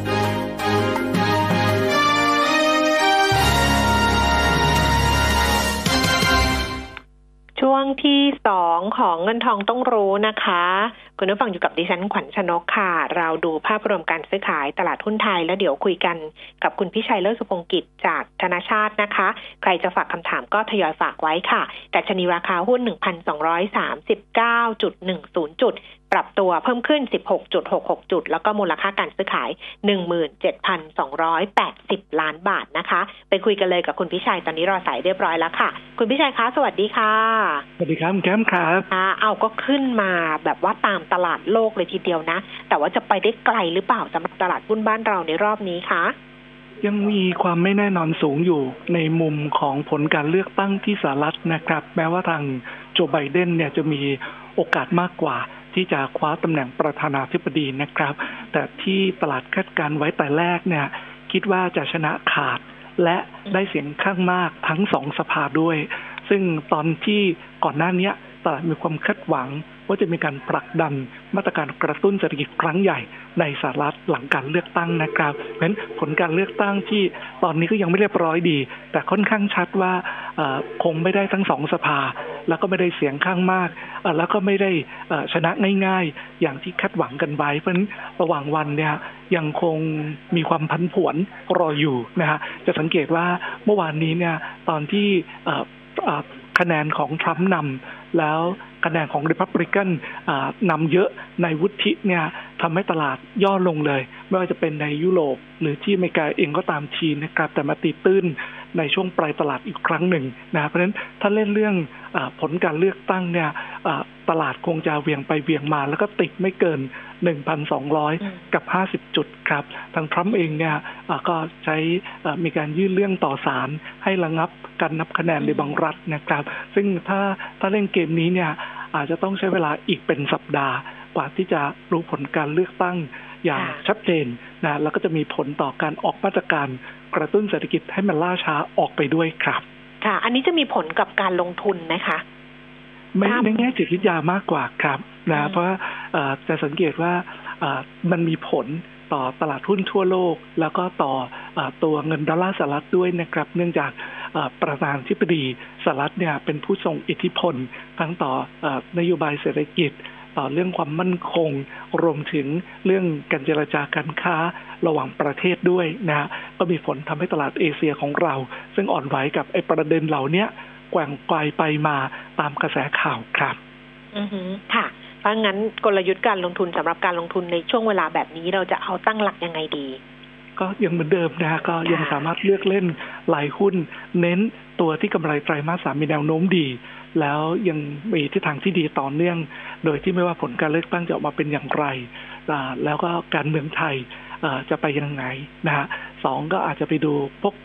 ง ที่สองของเงินทองต้องรู้นะคะ คุณผู้ฟังอยู่กับดิฉันขวัญชนกค่ะ เราดูภาพรวมการซื้อขายตลาดหุ้นไทยแล้วเดี๋ยวคุยกันกับคุณพิชัยเลิศสุพงกิจจากธนาชาตินะคะ ใครจะฝากคำถามก็ทยอยฝากไว้ค่ะ แต่ชนีราคาหุ้น 1,239.10 จุด ปรับตัวเพิ่มขึ้น 16.66 จุด แล้วก็มูลค่าการซื้อขาย 17,280 ล้านบาทนะคะ ไปคุยกันเลยกับคุณพิชัย ตอนนี้รอสายเรียบร้อยแล้วค่ะ คุณพิชัยคะ สวัสดีค่ะ สวัสดีครับแคมครับอ่าเอาก็ขึ้นมาแบบว่าตามตลาดโลกเลยทีเดียวนะ แต่ว่าจะไปได้ไกลหรือเปล่าสำหรับตลาดหุ้นบ้านเราในรอบนี้คะยังมีความไม่แน่นอนสูงอยู่ในมุมของผลการเลือกตั้งที่สหรัฐนะครับ แม้ว่าทางโจไบเดนเนี่ยจะมีโอกาสมากกว่า ที่จะคว้าตำแหน่งประธานาธิบดีนะครับ แต่ที่ตลาดคาดการไว้แต่แรกเนี่ย คิดว่าจะชนะขาดและได้เสียงข้างมากทั้งสองสภาด้วย ซึ่งตอนที่ก่อนหน้านี้ตลาดมีความคาดหวัง ว่าจะมีการผลักดันมาตรการกระตุ้นเศรษฐกิจครั้งใหญ่ในสหรัฐหลังการเลือกตั้งนะครับเพราะฉะนั้นผลการเลือกตั้งที่ตอนนี้ก็ยังไม่เรียบร้อยดี แต่ค่อนข้างชัดว่าคงไม่ได้ทั้งสองสภา แล้วก็ไม่ได้เสียงข้างมาก แล้วก็ไม่ได้ชนะง่ายๆ อย่างที่คาดหวังกันไว้ เพราะฉะนั้นระหว่างวันเนี่ยยังคงมีความพันผวนรออยู่นะฮะจะสังเกตว่าเมื่อวานนี้เนี่ยตอนที่คะแนนของทรัมป์นำแล้ว คะแนนของริพับริกันนำเยอะในวุฒิเนี่ยทำให้ตลาดย่อลงเลย ไม่ว่าจะเป็นในยุโรป หรือที่อเมริกาเองก็ตามทีนะครับ แต่มาตีตื้น ในช่วงปลายตลาดอีกครั้งหนึ่งนะเพราะฉะนั้นถ้าเล่นเรื่องอผลการเลือกตั้งเนี่ยตลาดคงจะเวียงไปเวียงมา แล้วก็ติดไม่เกิน 1,200 กับ 50 จุดครับทางทรัมป์เองเนี่ยก็ใช้มีการยื่นเรื่องต่อศาลให้ระงับการนับคะแนนในบางรัฐนะครับ ซึ่งถ้าถ้าเล่นเกมนี้เนี่ยอาจจะต้องใช้เวลาอีกเป็นสัปดาห์กว่าที่จะรู้ผลการเลือกตั้ง อย่างชัดเจนนะแล้วก็จะมีผลต่อการออกมาตรการกระตุ้นเศรษฐกิจให้มันล่าช้าออกไปด้วยครับ ค่ะ อันนี้จะมีผลกับการลงทุนไหมคะ ไม่ในแง่จิตวิทยามากกว่าครับนะเพราะจะสังเกตว่ามันมีผลต่อตลาดหุ้นทั่วโลก แล้วก็ต่ออตัวเงินดอลลาร์สหรัฐด้วยนะครับ เนื่องจากประธานที่ปดีสหรัฐเนี่ยเป็นผู้ทรงอิทธิพลทั้งต่อนโยบายเศรษฐกิจ ต่อเรื่องความมั่นคง รวมถึงเรื่องการเจรจาการค้าระหว่างประเทศด้วยนะก็มีผลทำให้ตลาดเอเชียของเรา ซึ่งอ่อนไหวกับไอ้ประเด็นเหล่านี้แกว่งไกลไปมาตามกระแสข่าวครับ อือฮึค่ะเพราะงั้นกลยุทธ์การลงทุนสำหรับการลงทุนในช่วงเวลาแบบนี้เราจะเอาตั้งหลักยังไงดี ก็ยังเหมือนเดิมนะก็ยังสามารถเลือกเล่นหลายหุ้น เน้นตัวที่กำไรไตรมาสสามมีแนวโน้มดี แล้วยังมีทิศทางที่ดีต่อเนื่อง โดยที่ไม่ว่าผลการเลือกตั้งจะออกมาเป็นอย่างไร แล้วก็การเมืองไทยจะไปยังไงนะฮะสองก็อาจจะไปดูพวก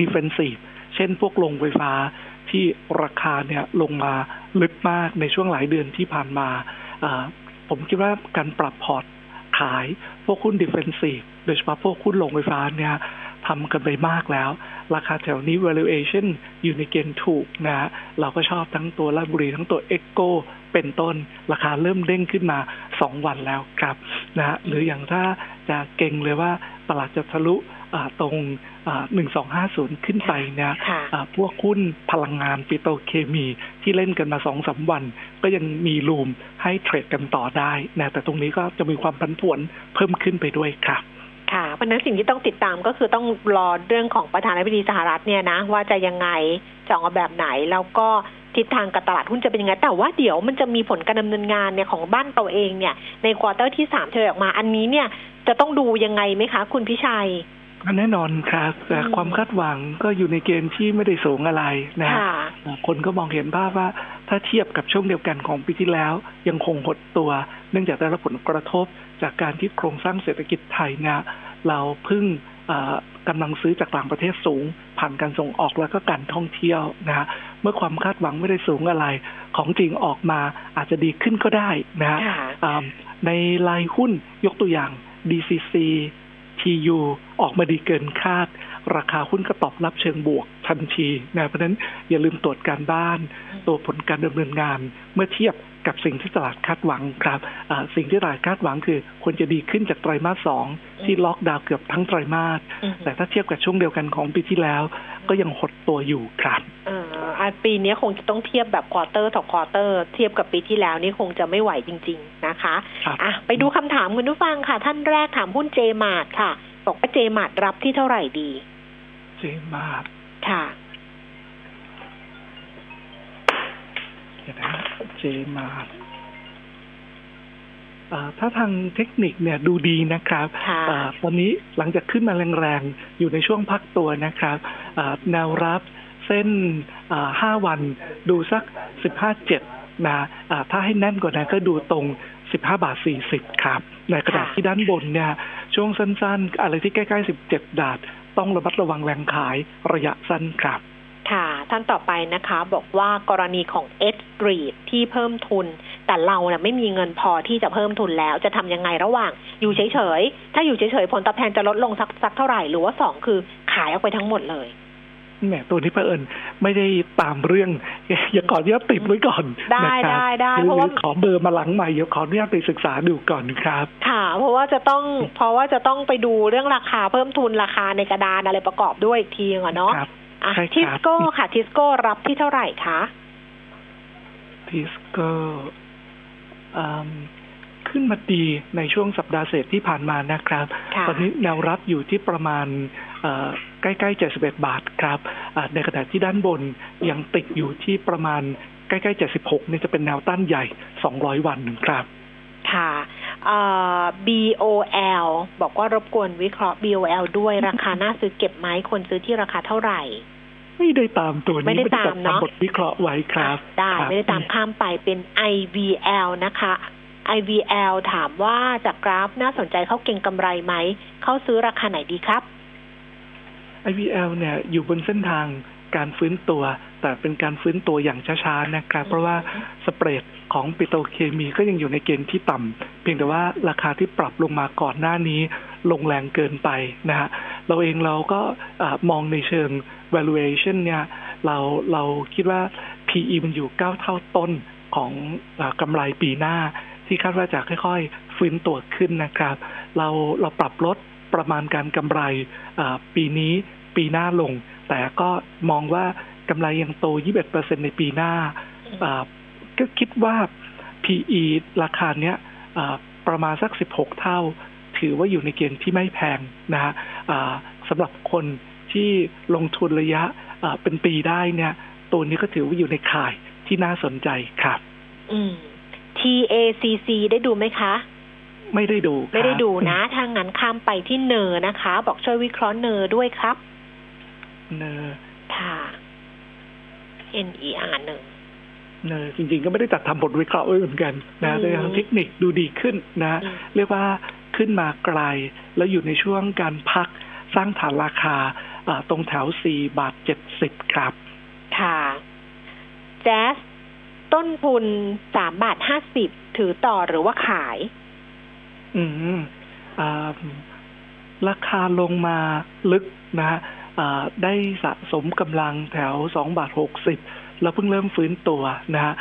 defensive เช่นพวกโรงไฟฟ้าที่ราคาเนี่ยลงมาลึกมากในช่วงหลายเดือนที่ผ่านมา ผมคิดว่าการปรับพอร์ตขายพวกหุ้น defensive โดยเฉพาะพวกหุ้นโรงไฟฟ้าเนี่ย ทำกันไปมากแล้ว ราคาแถวนี้ valuation อยู่ในเกณฑ์ถูกนะเราก็ชอบทั้งตัวราชบุรีทั้งตัวเอ็กโกเป็นต้น ราคาเริ่มเด้งขึ้นมาสองวันแล้วครับนะหรืออย่างถ้าจะเก่งเลยว่าตลาดจะทะลุตรงหนึ่งสองห้าศูนย์ขึ้นไปเนี่ยพวกหุ้นพลังงานปิโตรเคมีที่เล่นกันมาสองสามวัน ก็ยังมี room ให้ trade กันต่อได้นะแต่ตรงนี้ก็จะมีความผันผวนเพิ่มขึ้นไปด้วยครับ ค่ะ เพราะนั้นสิ่งที่ต้องติดตามก็คือต้องรอเรื่องของประธานาธิบดีสหรัฐเนี่ยนะ ว่าจะยังไงจะออกมาแบบไหน แล้วก็ทิศทางกับตลาดหุ้นจะเป็นยังไง แต่ว่าเดี๋ยวมันจะมีผลการดำเนินงานเนี่ยของบ้านตัวเองเนี่ย ในควอเตอร์ที่สามเฉลยออกมา อันนี้เนี่ยจะต้องดูยังไงไหมคะ คุณพิชัยแน่นอนครับแต่ความคาดหวังก็อยู่ในเกณฑ์ที่ไม่ได้สูงอะไรนะคนก็มองเห็นภาพว่าถ้าเทียบกับช่วงเดียวกันของปีที่แล้ว ยังคงหดตัว เนื่องจากได้รับผลกระทบ จากการที่โครงสร้างเศรษฐกิจไทยเนี่ยเราพึ่งกำลังซื้อจากต่างประเทศสูง ผ่านการส่งออกแล้วก็การท่องเที่ยวนะฮะเมื่อความคาดหวังไม่ได้สูงอะไร ของจริงออกมาอาจจะดีขึ้นก็ได้นะฮะในรายหุ้นยกตัวอย่าง DCC TU ออกมาดีเกินคาด ราคาหุ้นก็ตอบรับเชิงบวกทันทีนะเพราะนั้นอย่าลืมตรวจการบ้าน ตัวผลการดำเนินงานเมื่อเทียบ กับสิ่งที่ตลาดคาดหวังครับสิ่งที่ตลาดคาดหวังคือควรจะดีขึ้นจากไตรมาสสองที่ล็อกดาวน์เกือบทั้งไตรมาสแต่ถ้าเทียบกับช่วงเดียวกันของปีที่แล้ว ก็ยังหดตัวอยู่ครับอ่าปีนี้คงจะต้องเทียบแบบ quarter ต่อ quarter เทียบกับปีที่แล้วนี่คงจะไม่ไหวจริง ๆนะคะอะไปดูคำถามคุณผู้ฟังค่ะ ท่านแรกถามหุ้นเจมาร์ทค่ะบอกว่าเจมาร์ทรับที่เท่าไหร่ดี เจมาร์ทค่ะ เดี๋ยวนะเจมาร์ทถ้าทางเทคนิคเนี่ยดูดีนะครับอตอนนี้หลังจากขึ้นมาแรงๆ อยู่ในช่วงพักตัวนะครับแนวรับเส้นห้าวันดูสักสิบห้าเจ็ดนะถ้าให้แน่นกว่านั้นก็ดูตรงสิบห้าบาทสี่สิบครับ ในกระดาษที่ด้านบนเนี่ย ช่วงสั้นๆ อะไรที่ใกล้ๆสิบเจ็ดดาท ต้องระมัดระวังแรงขายระยะสั้นครับ ค่ะ ท่านต่อไปนะคะ บอกว่ากรณีของ S Street ที่เพิ่มทุน แต่เราเนะ่ยไม่มีเงินพอที่จะเพิ่มทุนแล้ว จะทำยังไงระหว่าง อยู่เฉยๆ ถ้าอยู่เฉยๆ ผลตอบแทนจะลดลงสักสักเท่าไหร่ หรือว่าสองคือขายออกไปทั้งหมดเลยแหมตัวนี้เผอิญไม่ได้ตามเรื่อง อย่าขออนุญาตติดไว้ก่อน ได้ได้ได้เพราะว่าขอเบอร์มาหลังใหม่เดี๋ยวขออนุญาตไปศึกษาดูก่อนครับ ค่ะ เพราะว่าจะต้องเพราะว่าจะต้องไปดูเรื่องราคาเพิ่มทุนราคาในกระดานอะไรประกอบด้วยอีกทีอะเนาะ อะทิสโก้ค่ะ ทิสโก้รับที่เท่าไหร่คะ ทิสโก้ขึ้นมาดีในช่วงสัปดาห์เศษที่ผ่านมานะครับ ตอนนี้แนวรับอยู่ที่ประมาณใกล้ๆ 71 บาทครับ ในขณะที่ด้านบนยังติดอยู่ที่ประมาณใกล้ๆ 76 นี่จะเป็นแนวต้านใหญ่ 200 วันหนึ่งครับ ค่ะ BOL บอกว่ารบกวนวิเคราะห์ BOL ด้วยราคาน่าซื้อเก็บไหมคนซื้อที่ราคาเท่าไหร่ ไม่ได้ตามตัวนี้ไม่ได้ตามเนาะบทวิเคราะห์ไว้ครับ ได้ไม่ได้ตามข้ามไปเป็น IVL นะคะ IVL ถามว่าจากกราฟน่าสนใจเข้าเก่งกำไรไหม เข้าซื้อราคาไหนดีครับ IVL เนี่ยอยู่บนเส้นทางการฟื้นตัว แต่เป็นการฟื้นตัวอย่างช้าๆนะครับ เพราะว่าสเปรด ของปิโตเคมีก็ยังอยู่ในเกณฑ์ที่ต่ำเพียงแต่ว่าราคาที่ปรับลงมาก่อนหน้านี้ลงแรงเกินไปนะฮะเราเองเราก็มองในเชิง valuation เนี่ยเราเราคิดว่า PE มันอยู่เก้าเท่าต้นของอกำไรปีหน้า ที่คาดว่าจะค่อยๆ ฟื้นตัวขึ้นนะครับ เราเราปรับลดประมาณการกำไรปีนี้ปีหน้าลง แต่ก็มองว่ากำไรยังโต 21%ในปีหน้า ก็คิดว่า PE ราคาเนี้ยประมาณสัก 16 เท่า ถือว่าอยู่ในเกณฑ์ที่ไม่แพงนะฮะสำหรับคนที่ลงทุนระยะเป็นปีได้เนี่ย ตัวนี้ก็ถือว่าอยู่ในข่ายที่น่าสนใจครับ อืม TACC ได้ดูไหมคะ ไม่ได้ดู ไม่ได้ดูนะถ้างั้นข้ามไปที่เนอร์นะคะ บอกช่วยวิเคราะห์เนอร์ด้วยครับ เนอร์ค่ะ NER หนึ่งเนะจริงๆ ก็ไม่ได้จัดทำบทวิเคราะห์เหมือนกันนะในทางเทคนิคดูดีขึ้นนะ เรียกว่าขึ้นมาไกล แล้วอยู่ในช่วงการพักสร้างฐานราคาตรงแถว 4 บาท 70 ครับ ค่ะ JASต้นทุน 3 บาท 50 ถือต่อหรือว่าขาย อืมอราคาลงมาลึกนะฮะได้สะสมกำลังแถว 2 บาท 60 เราเพิ่งเริ่มฟื้นตัวนะฮะ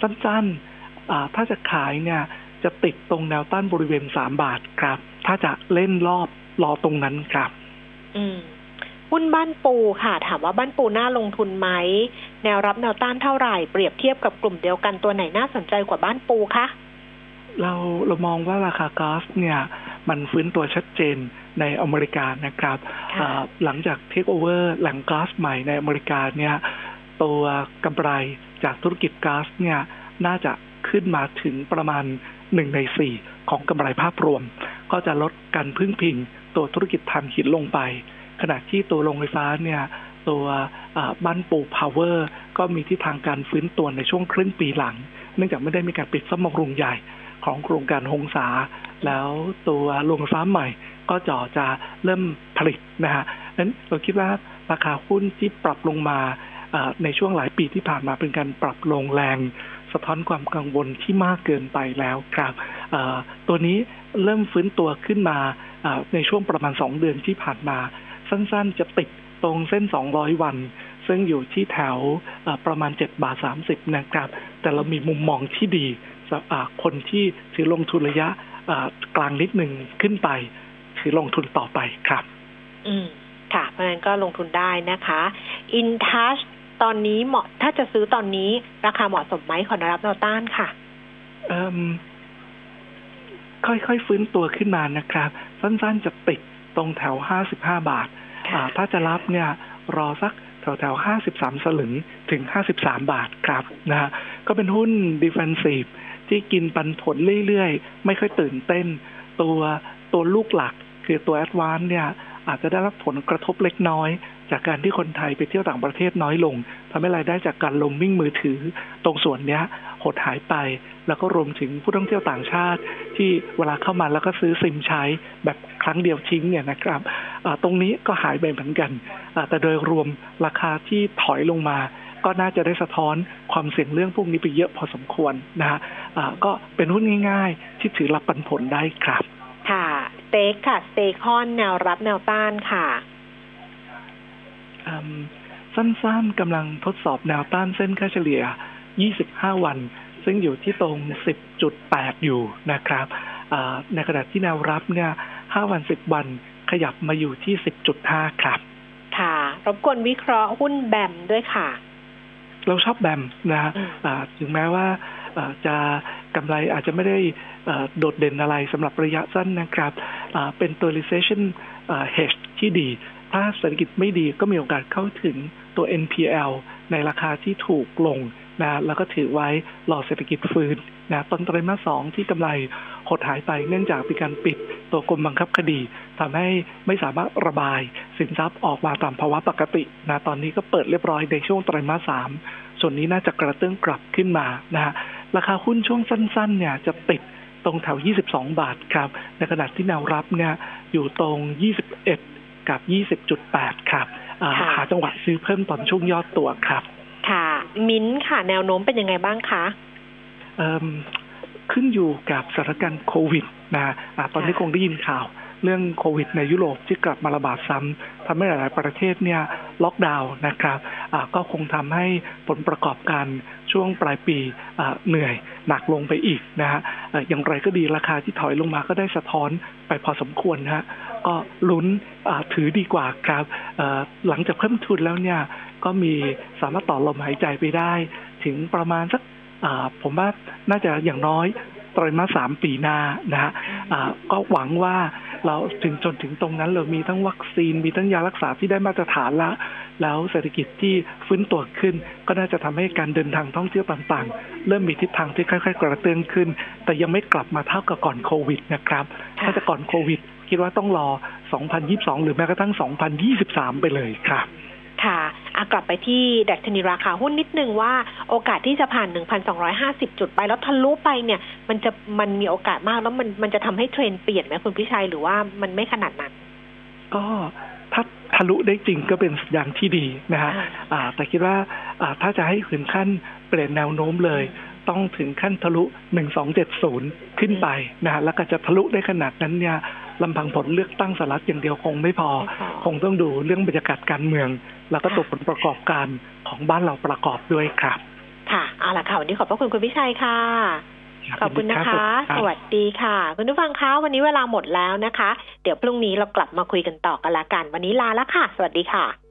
สั้นๆถ้าจะขายเนี่ยจะติดตรงแนวต้านบริเวณสามบาทครับ ถ้าจะเล่นรอบรอตรงนั้นครับ อืมหุ้นบ้านปูค่ะ ถามว่าบ้านปูน่าลงทุนไหม แนวรับแนวต้านเท่าไหร่เปรียบเทียบกับกลุ่มเดียวกันตัวไหนน่าสนใจกว่าบ้านปูคะเราเรามองว่าราคาก๊าซเนี่ย มันฟื้นตัวชัดเจนในอเมริกานะครับหลังจากเทคโอเวอร์แหล่งก๊าซใหม่ในอเมริกาเนี่ย ตัวกำไรจากธุรกิจก๊าซเนี่ยน่าจะขึ้นมาถึงประมาณหนึ่งในสี่ของกำไรภาพรวม ก็จะลดการพึ่งพิงตัวธุรกิจถ่านหินลงไป ขณะที่ตัวโรงไฟฟ้าเนี่ยตัวบ้านปูพาวเวอร์ก็มีที่ทางการฟื้นตัวในช่วงครึ่งปีหลัง เนื่องจากไม่ได้มีการปิดซ่อมบำรุงใหญ่ของโครงการหงสาแล้วตัวโรงไฟฟ้าใหม่ ก็จ่อจะเริ่มผลิตนะฮะนั้นเราคิดว่าราคาหุ้นที่ปรับลงมา ในช่วงหลายปีที่ผ่านมาเป็นการปรับลงแรง สะท้อนความกังวลที่มากเกินไปแล้วครับตัวนี้เริ่มฟื้นตัวขึ้นมาในช่วงประมาณสองเดือนที่ผ่านมา สั้นๆจะติดตรงเส้น 200 วัน ซึ่งอยู่ที่แถวประมาณ 7 บาท 30 นะครับ แต่เรามีมุมมองที่ดีสำหรับคนที่ถือลงทุนระยะกลางนิดหนึ่งขึ้นไป ถือลงทุนต่อไปครับ อืม ค่ะ เพราะฉะนั้นก็ลงทุนได้นะคะอินทัช ตอนนี้เหมาะถ้าจะซื้อตอนนี้ ราคาเหมาะสมไหมขอรับแนวต้านค่ะค่อยๆฟื้นตัวขึ้นมานะครับ สั้นๆจะติดตรงแถว 55 บาท ถ้าจะรับเนี่ย รอสักแถวแถวห้าสิบสามสลึงถึงห้าสิบสามบาทครับนะฮะก็เป็นหุ้นดิเฟนซีฟทที่กินปันผลเรื่อยๆ ไม่ค่อยตื่นเต้น ตัวตัวลูกหลัก คือตัวแอดวานเนี่ย อาจจะได้รับผลกระทบเล็กน้อย จากการที่คนไทยไปเที่ยวต่างประเทศน้อยลงทำให้รายได้จากการลงวิ่งมือถือ ตรงส่วนเนี้ยหดหายไป แล้วก็รวมถึงผู้ท่องเที่ยวต่างชาติ ที่เวลาเข้ามาแล้วก็ซื้อซิมใช้แบบครั้งเดียวทิ้งเนี่ยนะครับตรงนี้ก็หายไปเหมือนกัน แต่โดยรวมราคาที่ถอยลงมาก็น่าจะได้สะท้อนความเสี่ยงเรื่องพวกนี้ไปเยอะพอสมควรนะฮะก็เป็นหุ้นง่าย ๆ ที่ถือรับปันผลได้ครับ ค่ะ สเต็กค่ะ สเตคอนแนวรับแนวต้านค่ะ สั้นๆกำลังทดสอบแนวต้านเส้นค่าเฉลี่ย 25 วัน ซึ่งอยู่ที่ตรง 10.8 อยู่นะครับในขณะที่แนวรับเนี่ย 5 วัน 10 วันขยับมาอยู่ที่ 10.5 ครับ ค่ะ รบกวนวิเคราะห์หุ้นแบมด้วยค่ะ เราชอบแบมนะฮะถึงแม้ว่าจะกำไรอาจจะไม่ได้โดดเด่นอะไรสำหรับระยะสั้นนะครับ เป็นตัว recession hedge ที่ดี ถ้าเศรษฐกิจไม่ดีก็มีโอกาสเข้าถึงตัว NPL ในราคาที่ถูกลงนะแล้วก็ถือไว้รอเศรษฐกิจฟื้นนะต้นไตรมาสสองที่กำไรหดหายไปเนื่องจากมีการปิดตัวกรมบังคับคดีทำให้ไม่สามารถระบายสินทรัพย์ออกมาตามภาวะปกตินะตอนนี้ก็เปิดเรียบร้อยในช่วงไตรมาสสามส่วนนี้น่าจะกระเตื้องกลับขึ้นมานะฮะราคาหุ้นช่วงสั้นๆเนี่ยจะติดตรงแถว 22 บาทครับ ในขณะที่แนวรับเนี่ยอยู่ตรง 21 กับ 20.8 ครับหาจังหวะซื้อเพิ่มตอนช่วงยอดตัวครับ ค่ะ มิ้นค่ะ แนวโน้มเป็นยังไงบ้างคะขึ้นอยู่กับสถานการณ์โควิดนะะตอนนี้คงได้ยินข่าวเรื่องโควิดในยุโรปที่กลับมาระบาดซ้ำทำให้หลาย ๆ ประเทศเนี่ยล็อกดาวน์นะครับก็คงทำให้ผลประกอบการช่วงปลายปีเหนื่อยหนักลงไปอีกนะฮะอย่างไรก็ดีราคาที่ถอยลงมาก็ได้สะท้อนไปพอสมควรนะฮะ ก็ลุ้นถือดีกว่าครับหลังจากเพิ่มทุนแล้วเนี่ยก็มีสามารถต่อลมหายใจไปได้ ถึงประมาณสักผมว่าน่าจะอย่างน้อยไตรมาสสามปีหน้านะฮะก็หวังว่าเราถึงจนถึงตรงนั้นเรามีทั้งวัคซีนมีทั้งยารักษาที่ได้มาตรฐานละ แล้วเศรษฐกิจที่ฟื้นตัวขึ้น ก็น่าจะทำให้การเดินทางท่องเที่ยวต่างๆ เริ่มมีทิศทางที่ค่อยๆ กระเตื้องขึ้น แต่ยังไม่กลับมาเท่ากับก่อนโควิดนะครับ ถ้าจะก่อนโควิด คิดว่าต้องรอ 2022 หรือแม้กระทั่ง 2023 ไปเลยครับค่ะกลับไปที่ดัชนีราคาหุ้นนิดนึงว่าโอกาสที่จะผ่าน 1,250 จุดไปแล้วทะลุไปเนี่ย มันจะมันมีโอกาสมากแล้วมันมันจะทำให้เทรนเปลี่ยนไหมคุณพิชัยหรือว่ามันไม่ขนาดนั้น ก็ถ้าทะลุได้จริงก็เป็นสัญญาณที่ดีนะฮะแต่คิดว่าถ้าจะให้ถึงขั้นเปลี่ยนแนวโน้มเลย ต้องถึงขั้นทะลุ 1270 ขึ้นไปนะฮะแล้วก็จะทะลุได้ขนาดนั้นเนี่ย ลำพังผลเลือกตั้งสหรัฐอย่างเดียวคงไม่พอ คงต้องดูเรื่องบรรยากาศการเมือง แล้วก็ตัวผลประกอบการของบ้านเราประกอบด้วยครับ ค่ะเอาละค่ะวันนี้ขอบพระคุณคุณพิชัยค่ะขอบคุณนะคะ สวัสดีค่ะ คุณผู้ฟังคะวันนี้เวลาหมดแล้วนะคะ เดี๋ยวพรุ่งนี้เรากลับมาคุยกันต่อกันละกัน วันนี้ลาแล้วค่ะ สวัสดีค่ะ